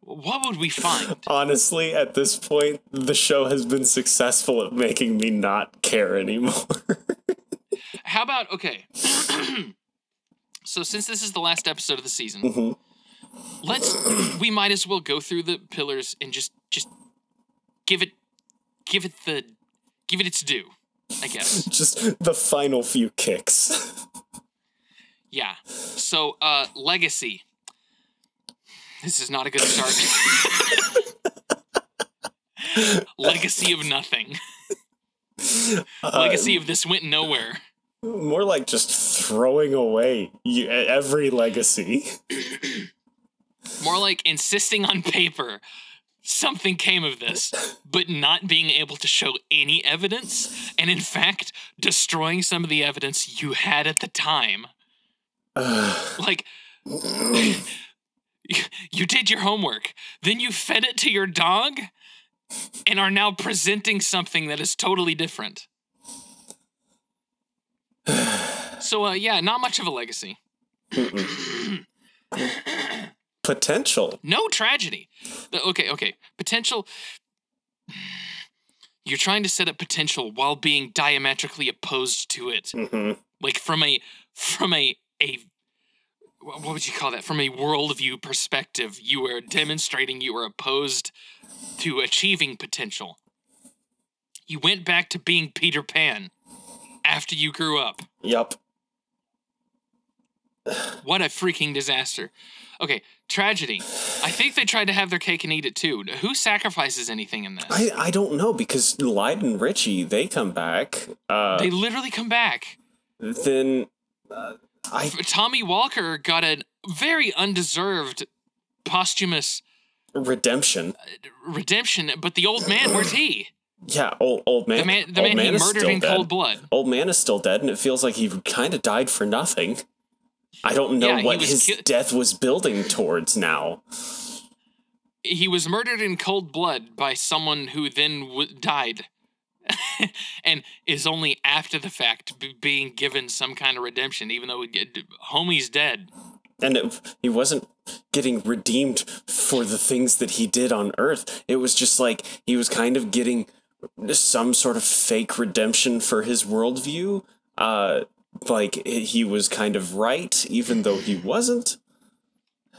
what would we find? (laughs) Honestly, at this point, the show has been successful at making me not care anymore. (laughs) How about okay? (clears throat) so since this is the last episode of the season, Mhm. let's (clears throat) we might as well go through the pillars and just just give it give it the give it its due, I guess. (laughs) Just the final few kicks. Yeah. So uh legacy. This is not a good start. (laughs) legacy of nothing. Uh, Legacy of this went nowhere. more like just throwing away you, every legacy. More like insisting on paper something came of this, but not being able to show any evidence, and in fact, destroying some of the evidence you had at the time. (sighs) Like, (laughs) you, did your homework, then you fed it to your dog, and are now presenting something that is totally different. (sighs) So, uh, yeah, not much of a legacy. (coughs) Potential. No tragedy. Okay, okay. Potential. (sighs) You're trying to set up potential while being diametrically opposed to it. hmm Like from a from a a what would you call that? From a worldview perspective, you are demonstrating you are opposed to achieving potential. You went back to being Peter Pan after you grew up. Yup. (sighs) What a freaking disaster. Okay, tragedy. I think they tried to have their cake and eat it too. Who sacrifices anything in this? I, I don't know because Lyde and Richie they come back. Uh, they literally come back. then uh, I Tommy Walker got a very undeserved posthumous redemption. Uh, redemption, but the old man, where's he? (clears throat) Yeah, old old man. The man, the old man, he murdered in dead. cold blood. Old man is still dead, and it feels like he kind of died for nothing. I don't know Yeah, what his ki- death was building towards now. He was murdered in cold blood by someone who then w- died. (laughs) and is only after the fact b- being given some kind of redemption, even though he- homie's dead. And it, he wasn't getting redeemed for the things that he did on Earth. It was just like he was kind of getting some sort of fake redemption for his worldview. Uh, like he was kind of right, even though he wasn't. (sighs)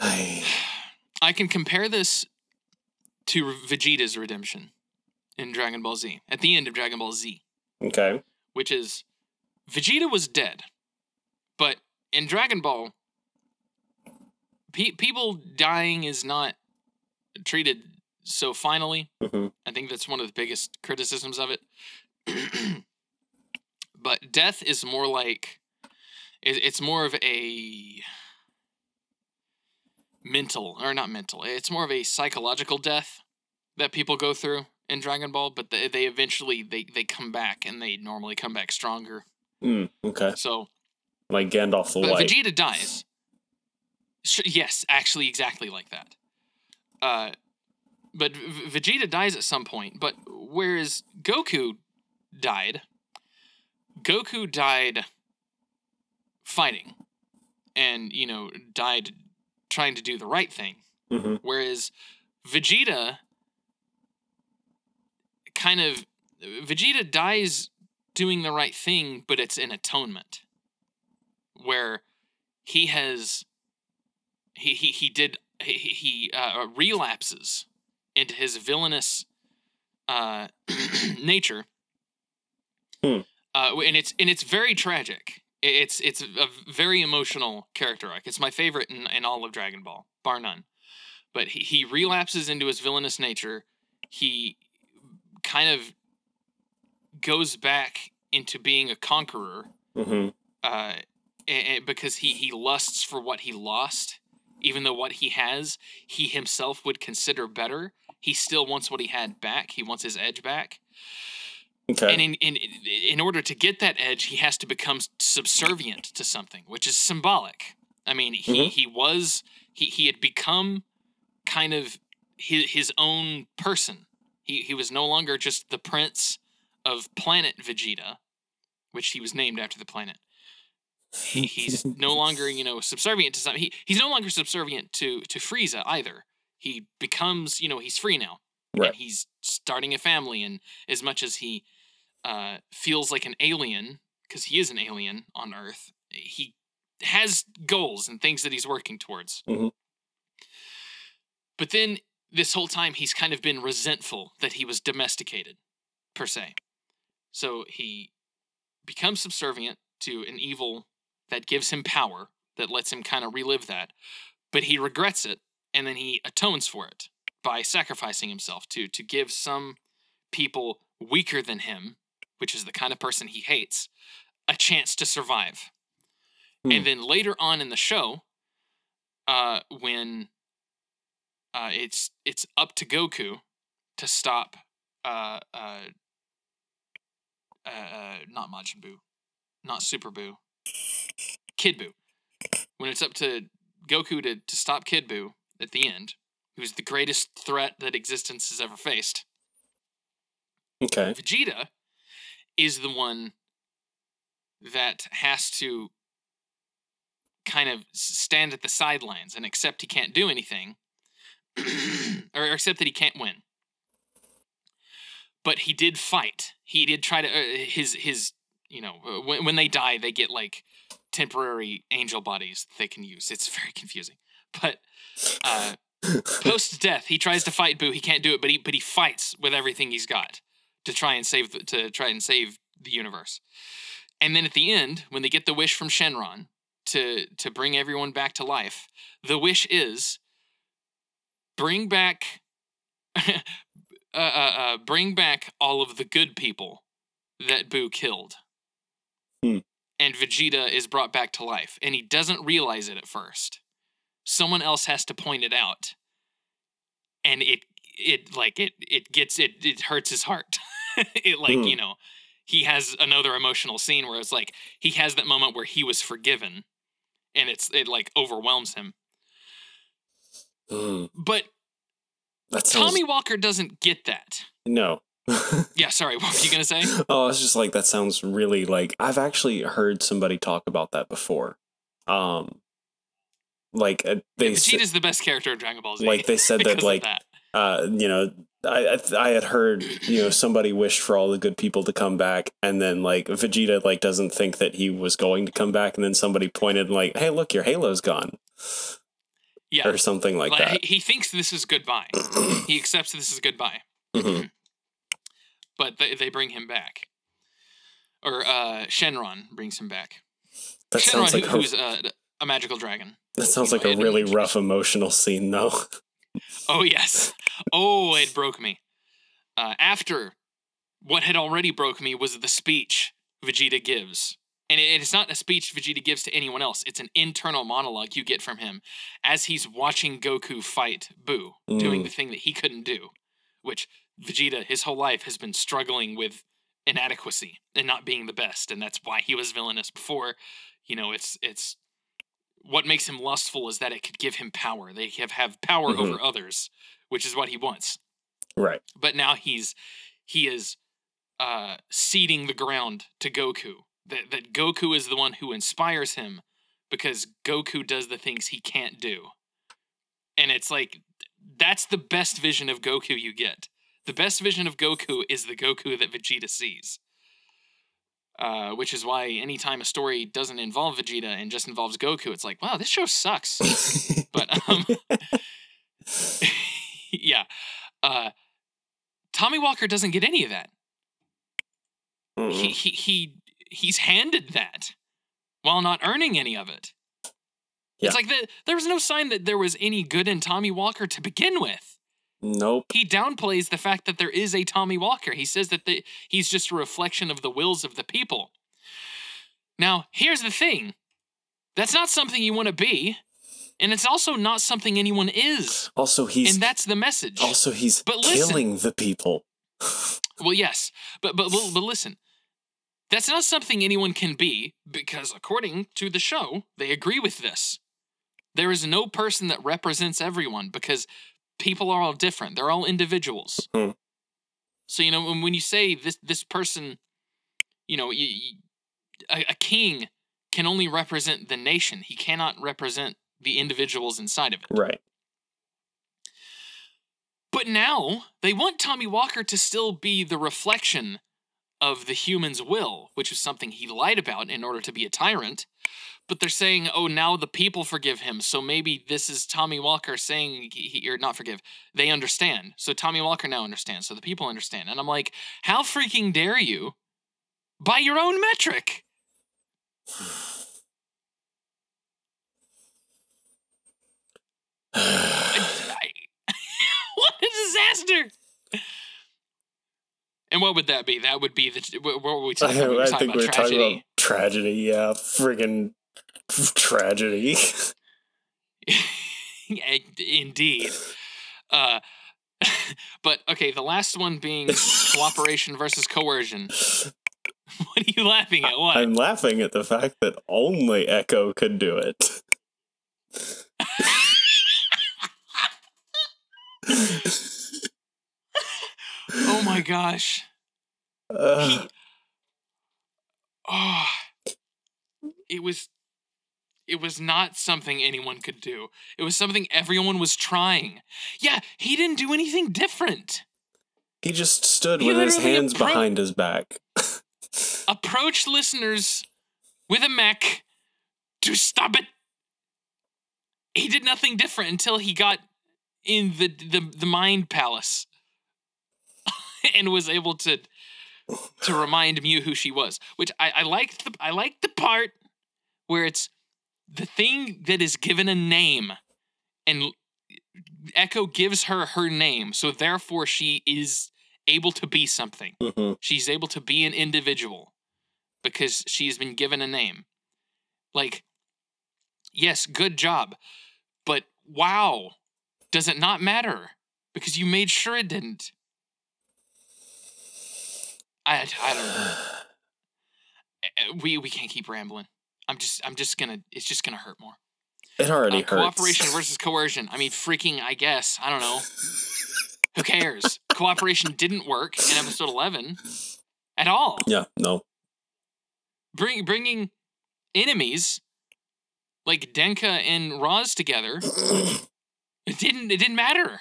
I, (sighs) I can compare this to Vegeta's redemption in Dragon Ball Z, at the end of Dragon Ball Z, okay. which is Vegeta was dead, but in Dragon Ball, pe- people dying is not treated so finally. Mhm. I think that's one of the biggest criticisms of it. (clears throat) but death is more like it, it's more of a mental or not mental it's more of a psychological death that people go through in dragon ball but they, they eventually they, they come back and they normally come back stronger Mm, okay. so Like Gandalf the White. vegeta dies yes actually exactly like that uh but v- vegeta dies at some point but whereas goku died goku died fighting and you know died trying to do the right thing Mhm. whereas vegeta kind of vegeta dies doing the right thing but it's an atonement where he has he he, he did he, he uh, relapses into his villainous uh, (clears throat) nature Hmm. uh, and it's and it's very tragic it's it's a very emotional character arc it's my favorite in, in all of dragon ball bar none but he, he relapses into his villainous nature he kind of goes back into being a conqueror Mhm. uh, and, and because he he lusts for what he lost, even though what he has he himself would consider better. He still wants what he had back. He wants his edge back. Okay. And in, in in order to get that edge, he has to become subservient to something, which is symbolic. I mean, he Mhm. he was he he had become kind of his, his own person. He he was no longer just the prince of planet Vegeta, which he was named after the planet. He, he's (laughs) no longer, you know, subservient to something. He, he's no longer subservient to to Frieza either. He becomes, you know, he's free now. Right. And he's starting a family, and as much as he uh, feels like an alien, because he is an alien on Earth, he has goals and things that he's working towards. Mhm. But then this whole time, he's kind of been resentful that he was domesticated, per se. So he becomes subservient to an evil that gives him power, that lets him kind of relive that. But he regrets it, and then he atones for it by sacrificing himself to to give some people weaker than him, which is the kind of person he hates, a chance to survive. Hmm. And then later on in the show, uh, when uh, it's it's up to Goku to stop uh, uh, uh, uh, not Majin Buu, not Super Buu, Kid Buu. When it's up to Goku to, to stop Kid Buu at the end, who's the greatest threat that existence has ever faced, okay. Vegeta is the one that has to kind of stand at the sidelines and accept he can't do anything, (clears throat) or accept that he can't win. But he did fight. He did try to uh, his his you know uh, when when they die they get like temporary angel bodies they can use. It's very confusing, but. Uh, (coughs) post death he tries to fight Buu he can't do it but he but he fights with everything he's got to try and save the, to try and save the universe. And then at the end when they get the wish from shenron to to bring everyone back to life the wish is bring back (laughs) uh, uh, uh, bring back all of the good people that Buu killed. Hmm. and vegeta is brought back to life. And he doesn't realize it at first. Someone else has to point it out. And it it like it it gets it it hurts his heart (laughs) (laughs) it like Hmm. you know he has another emotional scene where it's like he has that moment where he was forgiven and it's it like overwhelms him Hmm. but That sounds tommy walker doesn't get that no. (laughs) yeah sorry (laughs) what were you gonna say oh, it's just like that sounds really like I've actually heard somebody talk about that before. Um, like uh, they sa- vegeta's the best character in dragon ball z like they said that like that. uh you know I I- I had heard you know somebody wished for all the good people to come back and then like Vegeta like doesn't think that he was going to come back and then somebody pointed like hey look your halo's gone yeah or something like Like, that. He, he thinks this is goodbye he accepts this is goodbye Mhm. (clears throat) but they, they bring him back or uh shenron brings him back That Shenron, sounds like who, a, who's a, a magical dragon. that sounds like a really rough emotional scene though. Oh yes. Oh, it broke me. Uh, after what had already broke me was the speech Vegeta gives, and it- it's not a speech Vegeta gives to anyone else. It's an internal monologue you get from him as he's watching Goku fight Buu, doing Mm. the thing that he couldn't do, which Vegeta his whole life has been struggling with inadequacy and not being the best, and that's why he was villainous before. You know, it's it's what makes him lustful is that it could give him power. They have have power Mhm. over others, which is what he wants. right. But now he's he is uh ceding the ground to Goku. That that Goku is the one who inspires him because Goku does the things he can't do. And it's like that's the best vision of Goku you get. The best vision of Goku is the Goku that Vegeta sees. Uh, which is why anytime a story doesn't involve Vegeta and just involves Goku, it's like, wow, this show sucks. (laughs) But um, (laughs) yeah, uh, Tommy Walker doesn't get any of that. He, Mm-mm. he he he's handed that while not earning any of it. Yeah. It's like the, there was no sign that there was any good in Tommy Walker to begin with. nope. He downplays the fact that there is a Tommy Walker. He says that the, he's just a reflection of the wills of the people. Now, here's the thing that's not something you want to be, and it's also not something anyone is. Also, he's and that's the message. also he's But listen. killing the people. (laughs) Well, yes, but but but, listen, that's not something anyone can be because according to the show, they agree with this. There is no person that represents everyone because people are all different. They're all individuals. Hmm. So you know when, when you say this this person, you know, you, you- a, a king can only represent the nation. He cannot represent the individuals inside of it. Right. But now they want Tommy Walker to still be the reflection of the human's will, which is something he lied about in order to be a tyrant. But they're saying, oh, now the people forgive him. So maybe this is Tommy Walker saying, he, he- or not forgive, they understand. So Tommy Walker now understands. So the people understand. And I'm like, how freaking dare you by your own metric? (sighs) (laughs) (sighs) what a disaster! And what would that be? That would be the. What were we I, talking about? We were I talking think about we're talking about tragedy. Yeah, friggin' (laughs) tragedy. (laughs) Indeed. Uh, (laughs) but okay, the last one being cooperation versus coercion. What are you laughing at? What? I'm laughing at the fact that only Echo could do it. Oh my gosh. Uh, He. Oh. It was. It was not something anyone could do. It was something everyone was trying. Yeah, he didn't do anything different. he just stood he with his hands appro- behind his back. (laughs) approach listeners with a mech to stop it. He did nothing different until he got in the the, the mind palace (laughs) and was able to to remind Mu who she was. Which I, I liked the I liked the part where it's the thing that is given a name and Echo gives her her name, so therefore she is able to be something. Mhm. She's able to be an individual because she's been given a name. Like, yes, good job. But wow, does it not matter? Because you made sure it didn't. I, I don't know. Eh, (sighs) We we can't keep rambling. I'm just I'm just gonna it's just gonna hurt more. It already Uh, hurts. cooperation versus coercion. I mean, freaking. I guess I don't know. Who cares? (laughs) Cooperation didn't work in episode eleven at all. yeah, no. Bring bringing enemies like Denka and Roz together. (clears throat) It didn't. It didn't matter.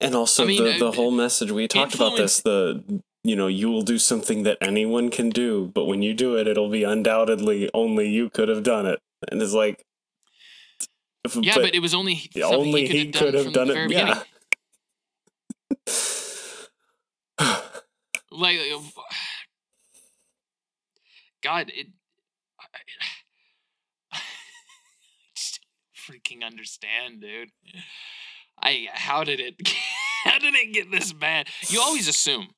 And also I mean, the, the uh, whole message we talked about this the you know you will do something that anyone can do but when you do it it'll be undoubtedly only you could have done it and it's like Yeah, but, it was only only he could have done, from done the it yeah. (sighs) Like, uh, (sighs) God, it. I, I just don't freaking understand, dude. I how did it (laughs) how did it get this bad? You always assume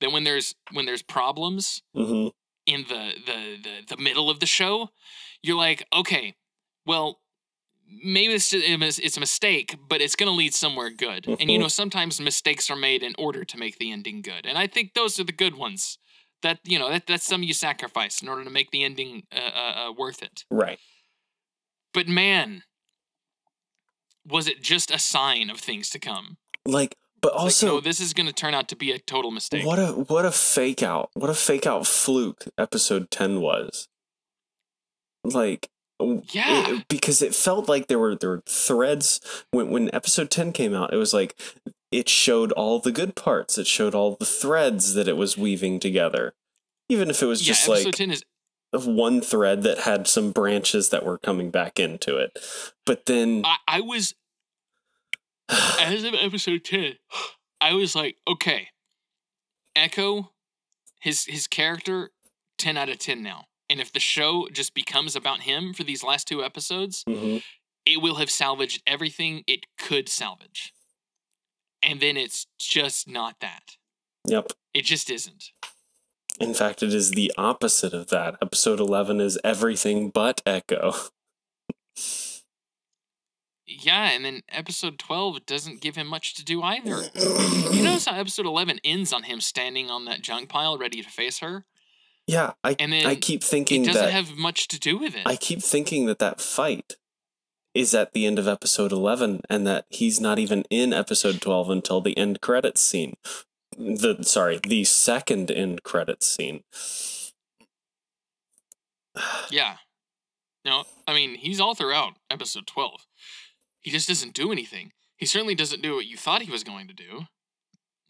that when there's when there's problems hmm in the the the, the middle of the show, you're like, okay, well, maybe it's it's a mistake, but it's going to lead somewhere good. And you know, sometimes mistakes are made in order to make the ending good, and I think those are the good ones. That you know, that that's some you sacrifice in order to make the ending uh, uh, uh, worth it. right But man, was it just a sign of things to come? like but Like, also no, this is going to turn out to be a total mistake. what a what a fake out what a fake out fluke episode 10 was like w- it- Yeah. because it felt like there were there were threads when when episode 10 came out it was like it showed all the good parts it showed all the threads that it was weaving together even if it was yeah, just episode like ten is of one thread that had some branches that were coming back into it. But then I, I was (sighs) as of episode 10 i was like okay echo his his character 10 out of 10 now. And if the show just becomes about him for these last two episodes Mhm. it will have salvaged everything it could salvage. And then it's just not that. Yep. It just isn't in fact it is the opposite of that episode 11 is everything but echo Yeah, and then episode 12 doesn't give him much to do either. you (clears throat) notice how episode 11 ends on him standing on that junk pile ready to face her? Yeah, I And then I keep It thinking doesn't that have much to do with it. I keep thinking that that fight is at the end of episode 11 and that he's not even in episode 12 until the end credits scene. The sorry, the second end credits scene. (sighs) yeah. No, I mean, he's all throughout episode 12. He just doesn't do anything. He certainly doesn't do what you thought he was going to do,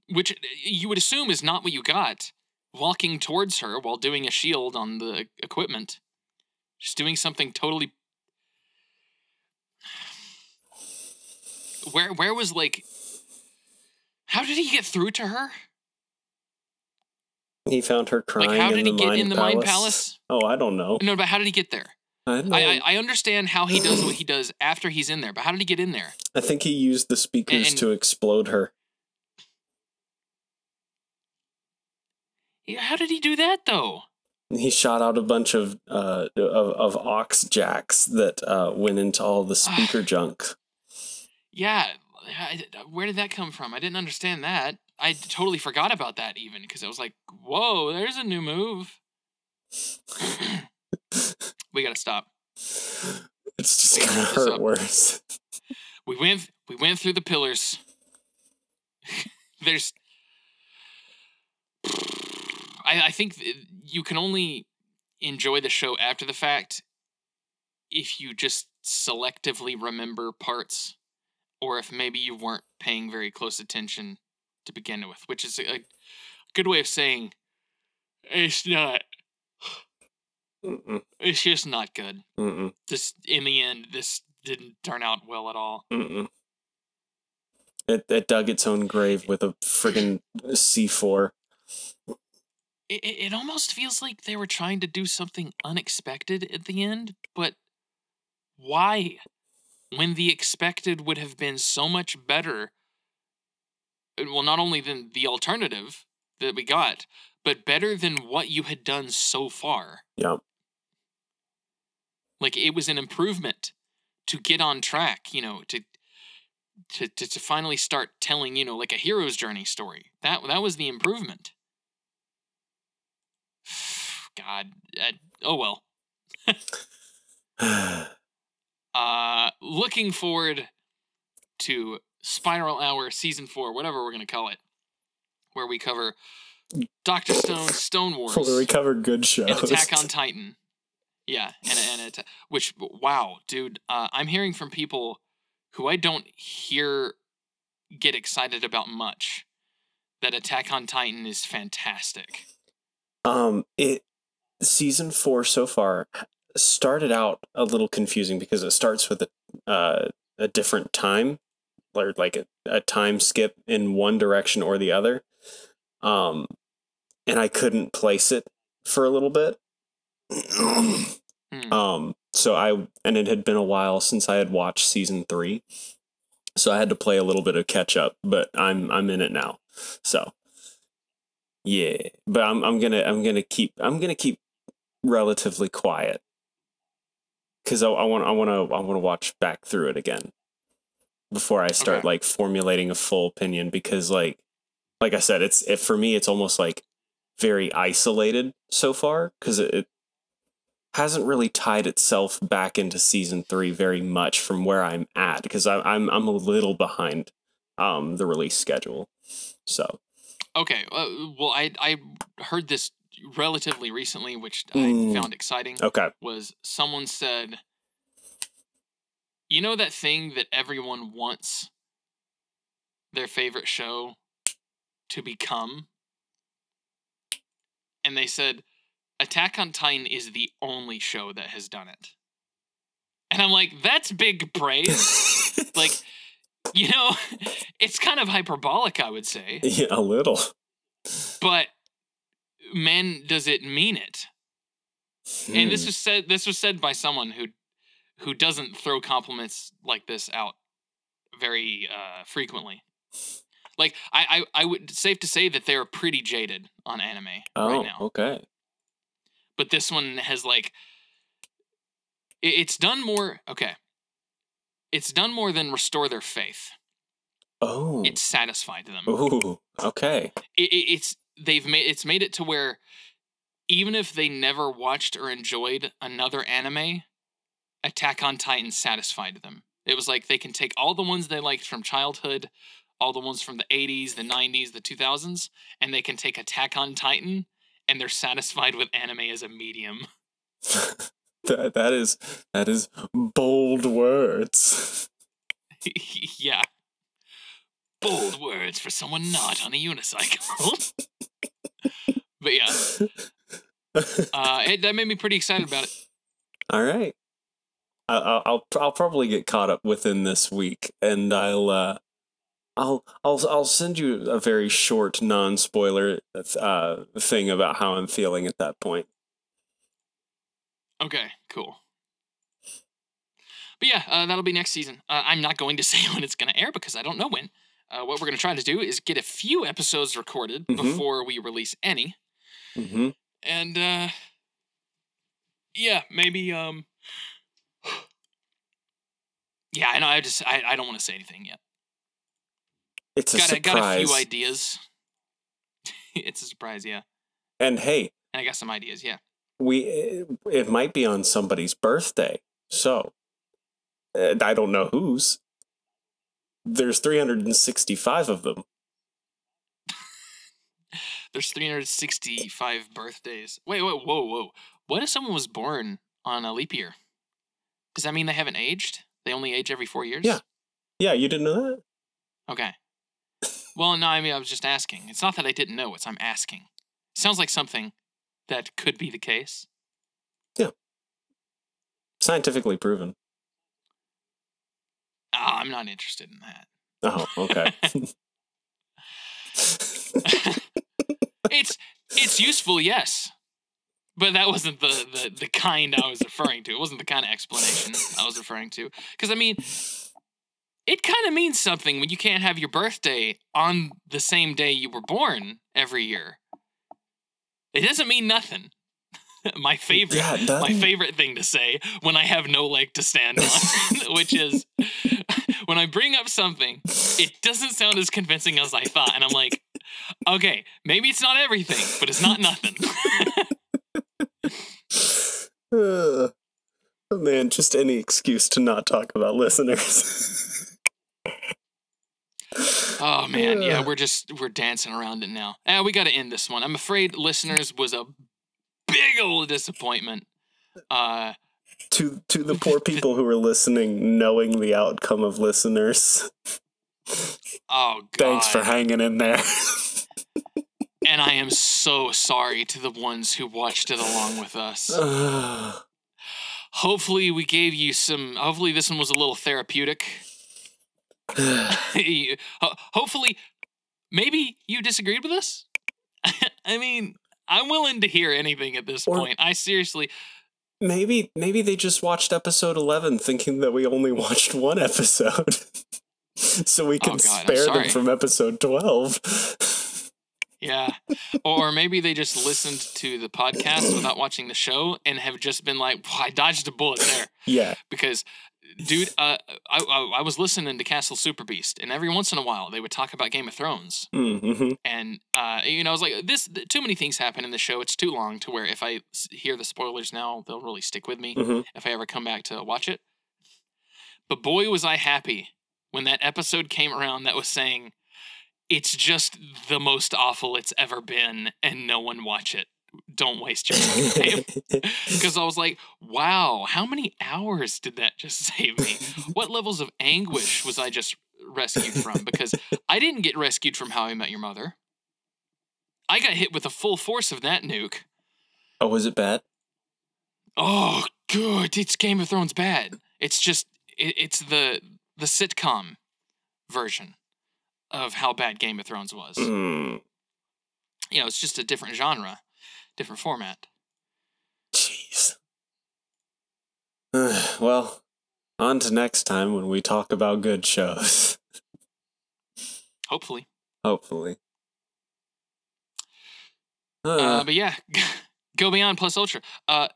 which uh, you would assume is not what you got. Walking towards her while doing a shield on the equipment. Just doing something totally. (sighs) Where where was like. How did he get through to her? He found her crying Like, how in did the he get Mind in the. Mind Palace? Oh, I don't know. No, but how did he get there? I, I, I understand how he does what he does after he's in there, but how did he get in there? I think he used the speakers and- to explode her. Yeah, How did he do that though? He shot out a bunch of uh of, of aux jacks that uh went into all the (sighs) speaker junk. Yeah, where did that come from? I didn't understand that. I totally forgot about that even because I was like, "Whoa, there's a new move." (laughs) we gotta stop. It's just gonna hurt worse. We went we went through the pillars. (laughs) There's I, I think you can only enjoy the show after the fact if you just selectively remember parts or if maybe you weren't paying very close attention to begin with, which is a, a good way of saying it's not Mm-mm, it's just not good. mm-mm, This in the end this didn't turn out well at all. mm-mm. It, it dug its own grave with a friggin' C4. it, it it almost feels like they were trying to do something unexpected at the end, but why? When the expected would have been so much better. uh, Well, not only than the alternative that we got, but better than what you had done so far. Yeah. Like it was an improvement to get on track, you know, to to to, to finally start telling, you know, like a hero's journey story. That that was the improvement. (sighs) God, uh, oh well. (sighs) (laughs) Uh, looking forward to Spiral Hour Season Four, whatever we're gonna call it, where we cover Doctor Stone, Stone Wars, Where we covered good shows. Attack on Titan. Yeah, and and atta- which wow, dude, uh, I'm hearing from people who I don't hear get excited about much that Attack on Titan is fantastic. Um, it season four so far started out a little confusing because it starts with a uh, a different time, or like a, a time skip in one direction or the other. Um, and I couldn't place it for a little bit. Hmm. um, so I and it had been a while since I had watched season three, so I had to play a little bit of catch up. But I'm I'm in it now, so yeah. But I'm I'm gonna I'm gonna keep I'm gonna keep relatively quiet because I I want I want to I want to watch back through it again before I start Okay. like formulating a full opinion because like like I said it's it for me it's almost like very isolated so far because it, it hasn't really tied itself back into season three very much from where I'm at because I'm I'm a little behind um the release schedule so Okay, uh, well, I I heard this relatively recently, which Mm. I found exciting. okay Was someone said, you know that thing that everyone wants their favorite show to become, and they said, Attack on Titan is the only show that has done it. And I'm like, that's big praise. (laughs) like, you know, (laughs) it's kind of hyperbolic, I would say. yeah, a little but man does it mean it and this Hmm. was said this was said by someone who who doesn't throw compliments like this out very uh frequently like i i, I would safe to say that they're pretty jaded on anime oh right now okay but this one has like it- it's done more okay it's done more than restore their faith. Oh. It's satisfied them. Ooh. Okay. It, it, it's they've made it's made it to where even if they never watched or enjoyed another anime, Attack on Titan satisfied them. It was like they can take all the ones they liked from childhood, all the ones from the 80s, the 90s, the 2000s, and they can take Attack on Titan and they're satisfied with anime as a medium. (laughs) that that is that is bold words. (laughs) yeah. Bold words for someone not on a unicycle. (laughs) but yeah, uh, it, that made me pretty excited about it. All right. I, I'll, I'll I'll probably get caught up within this week, and I'll uh, I'll I'll I'll send you a very short non spoiler uh thing about how I'm feeling at that point. Okay, cool. But yeah, uh, that'll be next season. Uh, I'm not going to (laughs) say when it's going to air because I don't know when. Uh, what we're going to try to do is get a few episodes recorded Mhm. before we release any, Mm-hmm. and uh, yeah, maybe um, yeah, I know. I just I, I don't want to say anything yet. It's got a, got a few ideas. (laughs) it's a surprise, yeah, and hey, and I got some ideas, yeah. we it, might be on somebody's birthday, so I don't know whose. There's 365 of them. There's 365 birthdays. Wait, wait, whoa, whoa. What if someone was born on a leap year? Does that mean they haven't aged? They only age every four years? Yeah. Yeah, you didn't know that? Okay. Well, no, I mean, I was just asking. It's not that I didn't know, it's I'm asking. Sounds like something that could be the case. Yeah. Scientifically proven. Ah, I'm not interested in that. Oh, okay. (laughs) (laughs) It's it's useful, yes. But that wasn't the, the, the kind I was referring to. It wasn't the kind of explanation I was referring to. Because, I mean, it kind of means something when you can't have your birthday on the same day you were born every year. It doesn't mean nothing. (laughs) my favorite, Yeah, my favorite thing to say when I have no leg to stand on, (laughs) which is (laughs) when I bring up something, it doesn't sound as convincing as I thought, and I'm like, okay, maybe it's not everything, but it's not nothing. Uh, oh, man, just any excuse to not talk about listeners. Oh man, yeah, we're just we're dancing around it now. Eh, we got to end this one. I'm afraid listeners was a big old disappointment. Uh, to to the poor (laughs) people who are listening, knowing the outcome of listeners. oh god. Thanks for hanging in there. and I am so sorry to the ones who watched it along with us. (sighs) Hopefully, we gave you some. Hopefully, this one was a little therapeutic. (sighs) (laughs) Hopefully, maybe you disagreed with us. (laughs) I mean, I'm willing to hear anything at this Or- point. I seriously, maybe maybe they just watched episode 11 thinking that we only (laughs) watched one episode. (laughs) so we can Oh, God, spare them from episode 12. yeah. (laughs) Or maybe they just listened to the podcast without watching the show and have just been like, "Well, I dodged a bullet there. yeah. Because, dude, uh, I, I, I was listening to Castle Super Beast, and every once in a while they would talk about Game of Thrones. Mm-hmm. and uh, you know, I was like, this. Too many things happen in the show. It's too long to where if I hear the spoilers now, they'll really stick with me hmm if I ever come back to watch it. But boy, was I happy when that episode came around that was saying it's just the most awful it's ever been, and no one watch it. Don't waste your time. (laughs) Because (laughs) I was like, wow, how many hours did that just (laughs) save me? What levels of anguish was I just rescued from? Because I didn't get rescued from How I Met Your Mother. I got hit with the full force of that nuke. oh, was it bad? Oh, good. It's Game of Thrones bad. It's just it, it's the the sitcom version of how bad Game of Thrones was. Mm. You know, it's just a different genre, different format. Jeez. well, on to next time when we talk about good shows. Hopefully. Hopefully. Uh, Uh, but yeah, (laughs) go beyond plus ultra. Uh,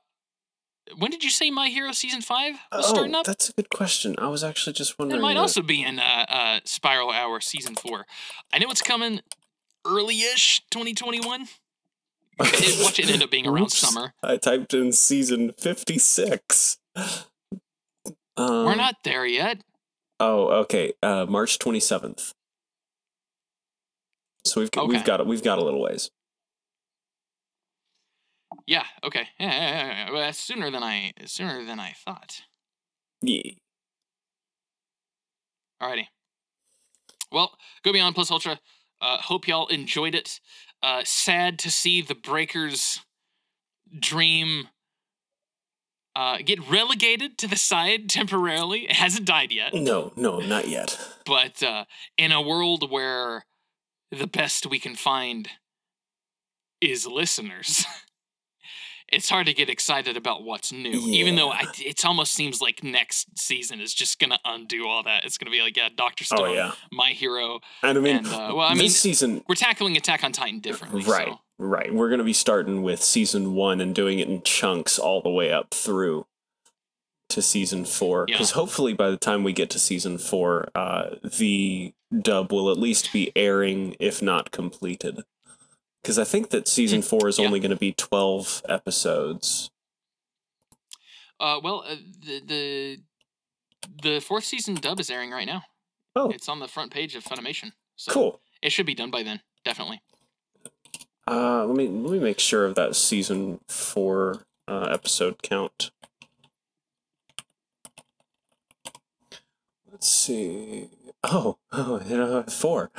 when did you say My Hero season five was oh, starting up? that's a good question. I was actually just wondering. It might that. also be in uh, uh, Spiral Hour season four. I know it's coming early-ish 2021. It- Watch it end up being around Oops. summer. I typed in season fifty six. Um, We're not there yet. Oh, okay. Uh, March twenty seventh. So we've got, Okay. we've got we've got a little ways. Yeah. Okay. Yeah. yeah, yeah, yeah. Sooner than I sooner than I thought. Yeah. Alrighty. Well, go beyond plus ultra. Uh, hope y'all enjoyed it. Uh, sad to see the Breakers dream uh, get relegated to the side temporarily. It hasn't died yet, No, no, not yet. but uh, in a world where the best we can find is listeners. (laughs) It's hard to get excited about what's new, even though I, it almost seems like next season is just gonna undo all that. It's gonna be like, yeah, Doctor Stone, Oh yeah. My Hero, And I mean, and uh, well, I this mean, season, we're tackling Attack on Titan differently. right, So. right. We're gonna be starting with season one and doing it in chunks all the way up through to season four. Yeah. Because hopefully, by the time we get to season four, uh, the dub will at least be airing, if not completed. Because I think that season four is yeah. only going to be twelve episodes. Uh, well, uh, the the the fourth season dub is airing right now. Oh. It's on the front page of Funimation. So Cool. It should be done by then, definitely. Uh, let me let me make sure of that season four uh, episode count. Let's see. Oh, (laughs) oh, you know, four.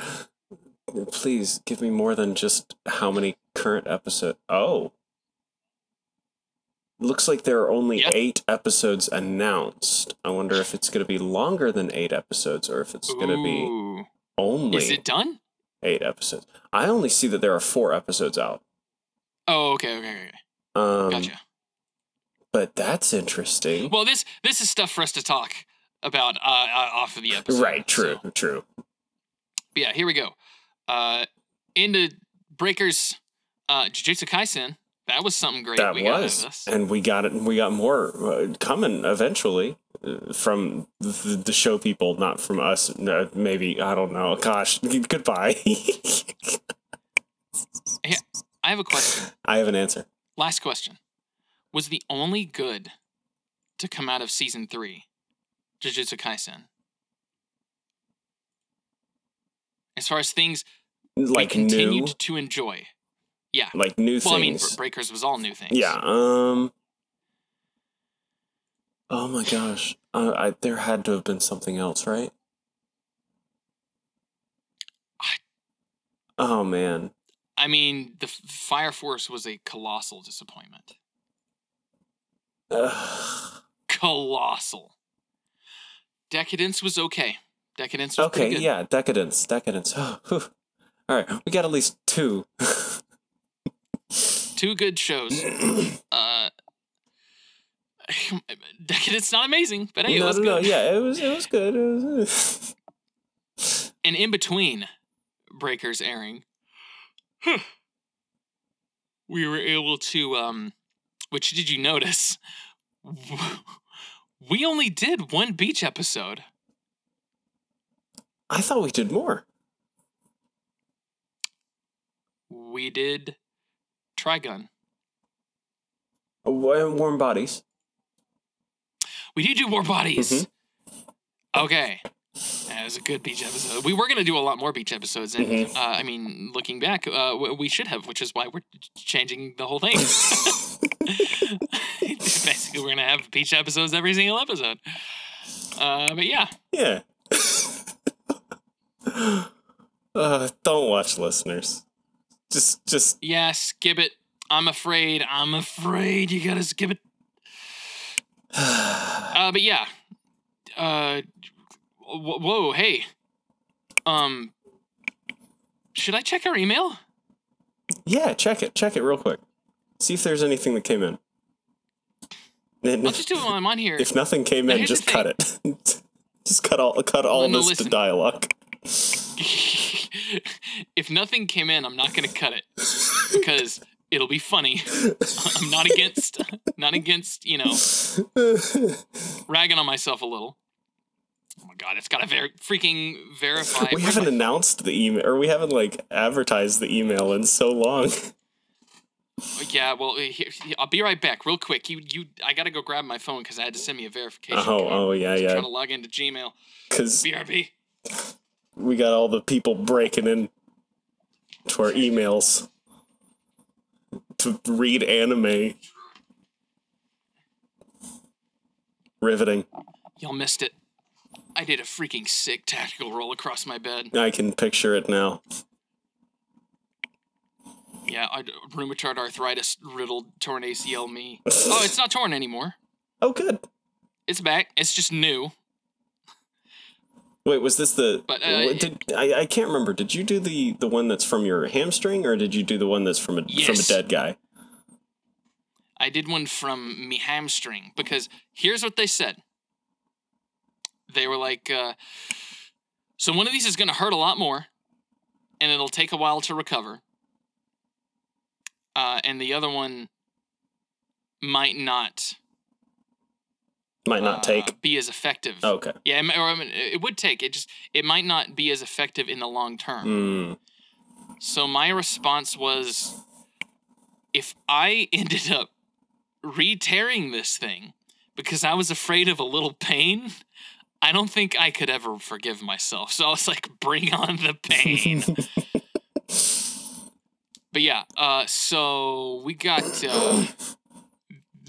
Please give me more than just how many current episode. Oh, looks like there are only Yeah. eight episodes announced. I wonder if it's going to be longer than eight episodes, or if it's going to be only Is it done? eight episodes. I only see that there are four episodes out. Oh, okay, okay, okay. Um, Gotcha. But that's interesting. Well, this this is stuff for us to talk about uh, uh, off of the episode. right, true, so- true. But yeah, here we go. Uh, into Breakers, uh, Jujutsu Kaisen. That was something great. that we got out of was, and we got it. We got more uh, coming eventually uh, from the, the show people, not from us. Uh, maybe I don't know. Gosh, (laughs) goodbye. (laughs) I have a question. I have an answer. Last question. Was the only good to come out of season three Jujutsu Kaisen? As far as things Like we new, continued to enjoy. Yeah. like new things. Well, I mean. Breakers was all new things. yeah. Um. Oh my gosh. Uh, I, there had to have been something else, right? I- Oh man. I mean, the Fire Force was a colossal disappointment. Ugh. Colossal. Decadence was okay. Decadence was Okay, yeah, decadence, decadence. (gasps) All right, we got at least two. Two good shows. (clears throat) Uh, (laughs) Decadence not amazing, but hey, it was no, no, good. yeah, it was, it was good. It was, (laughs) And in between Breakers airing, we were able to. Um, which did you notice? (laughs) We only did one beach episode. I thought we did more. We did Trigun. Wa- Warm bodies. We did do warm Bodies. Mhm. Okay. That was a good beach episode. We were going to do a lot more beach episodes. And, Mhm. uh, I mean, looking back, uh, we should have, which is why we're changing the whole thing. (laughs) (laughs) Basically, we're going to have beach episodes every single episode. Uh, but yeah. Yeah. (laughs) uh, don't watch listeners. Just, just. Yeah, skip it. I'm afraid. I'm afraid you got to skip it. (sighs) Uh, but yeah. Uh, wh- whoa, hey. Um, should I check our email? yeah, check it. Check it real quick. See if there's anything that came in. And I'll just do it while I'm on here. if nothing came Now, in, just cut it. (laughs) just cut all, cut all Well, no, this listen. to dialogue. (laughs) (laughs) if nothing came in, I'm not going to cut it because It'll be funny. (laughs) I'm not against not against, you know, ragging on myself a little. Oh my god, it's got to ver- freaking verify. we haven't my- announced the email, or we haven't like advertised the email in so long. (laughs) Oh, yeah, well, here, I'll be right back, real quick. You, you, I gotta go grab my phone because I had to send me a verification. Oh, code. oh yeah, I'm yeah. trying to log into Gmail. Because BRB. We got all the people breaking in to our emails to read anime. Riveting. Y'all missed it. I did a freaking sick tactical roll across my bed. I can picture it now. Yeah, I, rheumatoid arthritis riddled torn ACL me. Oh, it's not torn anymore. (laughs) Oh, good. It's back. It's just new. Wait, was this the? But, uh, did I? I can't remember. Did you do the the one that's from your hamstring, or did you do the one that's from a from a dead guy? I did one from me hamstring because here's what they said. They were like, uh, so one of these is going to hurt a lot more, and it'll take a while to recover. Uh, and the other one might not Might not uh, take. be as effective. Okay. Yeah, it, or, I mean, it would take. It just it might not be as effective in the long term. Mm. So my response was if I (laughs) ended up re-tearing this thing because I was afraid of a little pain, I don't think I could ever forgive myself. So I was like, bring on the pain. (laughs) but yeah, uh, so we got uh,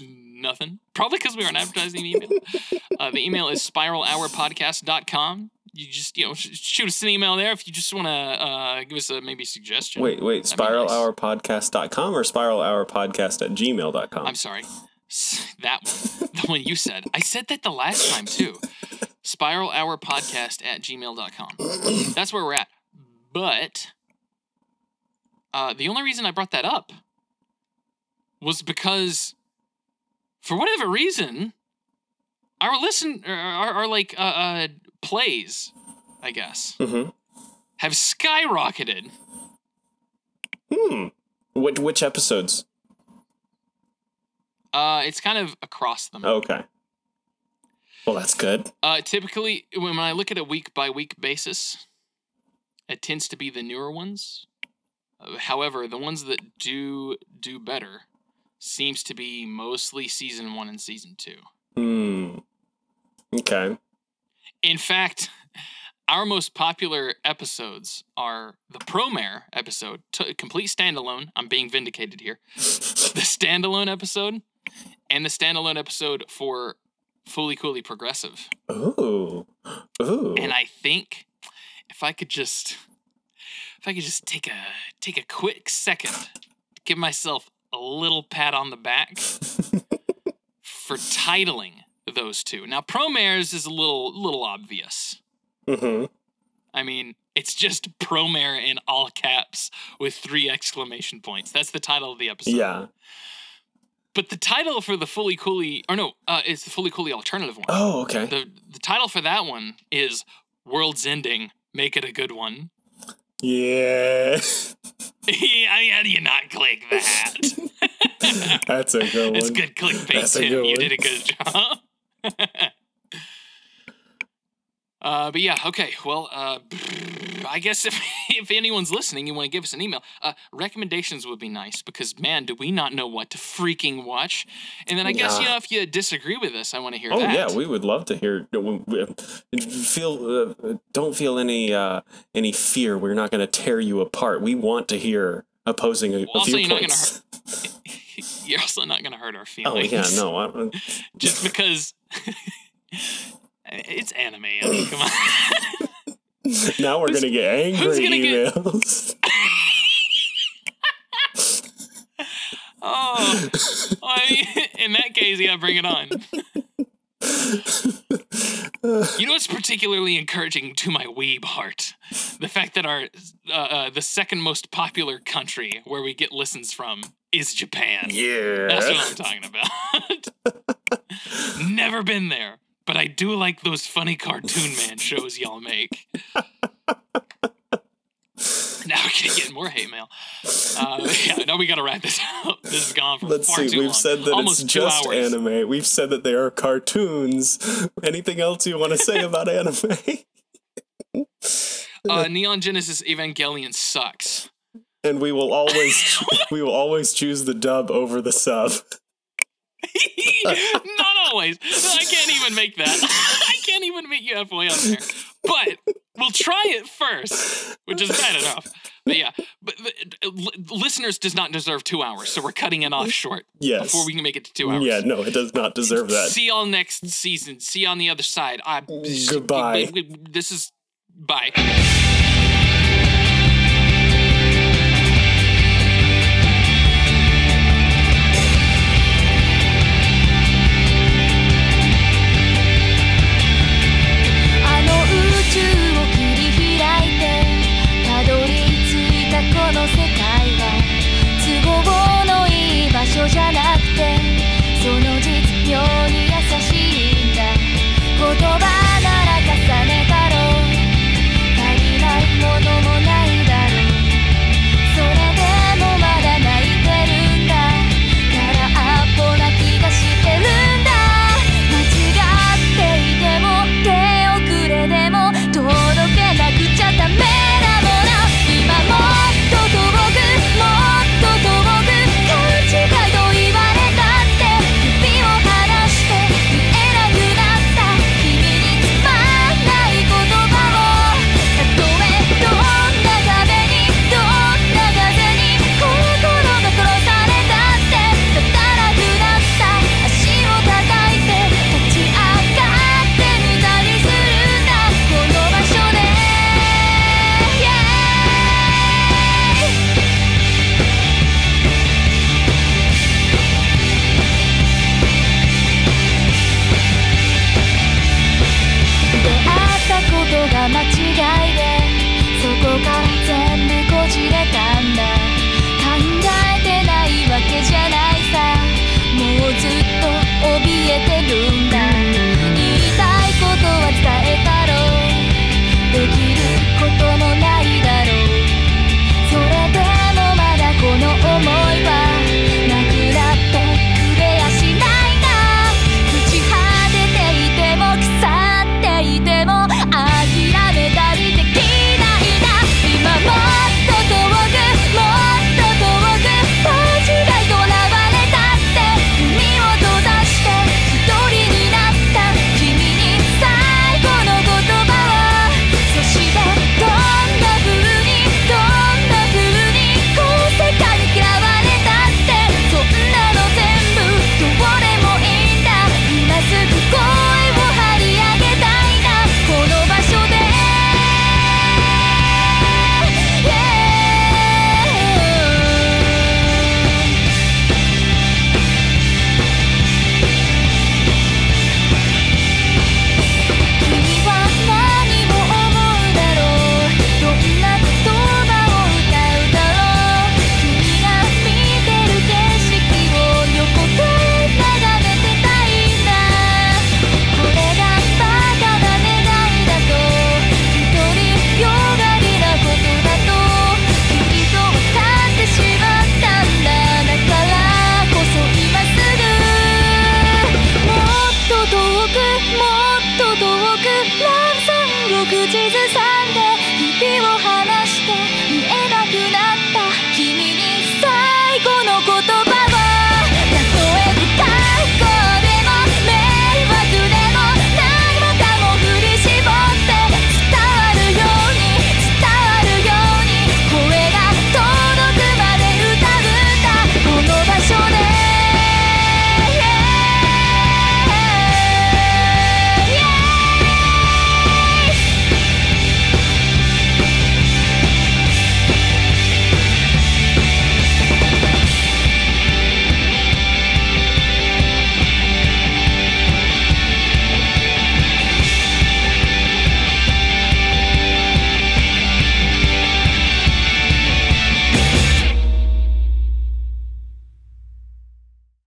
(coughs) nothing. Probably because we aren't advertising the email. Uh, the email is spiralhourpodcast.com. You just, you know, sh- shoot us an email there if you just want to uh, give us a maybe suggestion. Wait, wait. SpiralHourPodcast.com or SpiralHourPodcast at gmail.com? I'm sorry. That one. The one you said. I said that the last time too. Spiralhourpodcast Hour Podcast at gmail.com. That's where we're at. But uh, the only reason I brought that up was because, for whatever reason, our listen, our, our, our like uh, uh, plays, I guess, hmm have skyrocketed. Hmm. Which, which episodes? Uh, it's kind of across them. Okay. Well, that's good. Uh, typically, when I look at a week by week basis, it tends to be the newer ones. Uh, however, the ones that do do better seems to be mostly season one and season two. Hmm. Okay. In fact, our most popular episodes are the Promare episode, t- complete standalone. I'm being vindicated here. (laughs) The standalone episode, and the standalone episode for Fooly Cooly Progressive. Ooh. Ooh. and I think if I could just if I could just take a take a quick second, to give myself a little pat on the back (laughs) for titling those two. Now Promares is a little little obvious. Mm-hmm. I mean, it's just Promare in all caps with three exclamation points. That's the title of the episode. Yeah. But the title for the Fooly Cooly or no, uh, it's the Fooly Cooly alternative one. Oh, okay. The the title for that one is World's Ending. Make it a good one. Yeah. (laughs) yeah, how do you not click that? (laughs) that's a good one. It's good clickbait, That's Tim. good You did a good job. (laughs) uh, but yeah, okay. Well, uh, I guess if (laughs) if anyone's listening, you want to give us an email. Uh, recommendations would be nice because man, do we not know what to freaking watch? And then I guess you know if you disagree with us, I want to hear Oh that. yeah, we would love to hear. we- Feel uh, don't feel any uh, any fear. We're not going to tear you apart. We want to hear opposing uh, also, you're viewpoints. (laughs) You're also not going to hurt our feelings. (laughs) Oh yeah, no. I, just because it's anime. I mean, come on. (laughs) now we're going to get angry who's gonna get- emails. (laughs) oh, I mean, in that case, yeah, bring it on. You know what's particularly encouraging to my weeb heart? The fact that our uh, uh, the second most popular country where we get listens from is Japan. yeah. That's what I'm talking about. (laughs) Never been there, but I do like those funny cartoon man shows y'all make. (laughs) Now, we're gonna get more hate mail. Uh, (laughs) yeah, no, we gotta wrap this up. This is gone for Let's far see. too We've long. said that Almost it's just hours. anime. We've said that they are cartoons. Anything else you want to say about (laughs) anime? Uh, Neon Genesis Evangelion sucks. and we will always we will always choose the dub over the sub. (laughs) Not always. I can't even make that. (laughs) I can't even meet you halfway on there. But we'll try it first, which is bad enough. But yeah, but, but, li- listeners does not deserve two hours, so we're cutting it off short Yes. before we can make it to two hours. Yeah, no, it does not deserve that. See y'all next season. See you on the other side. I, Goodbye. This is bye.「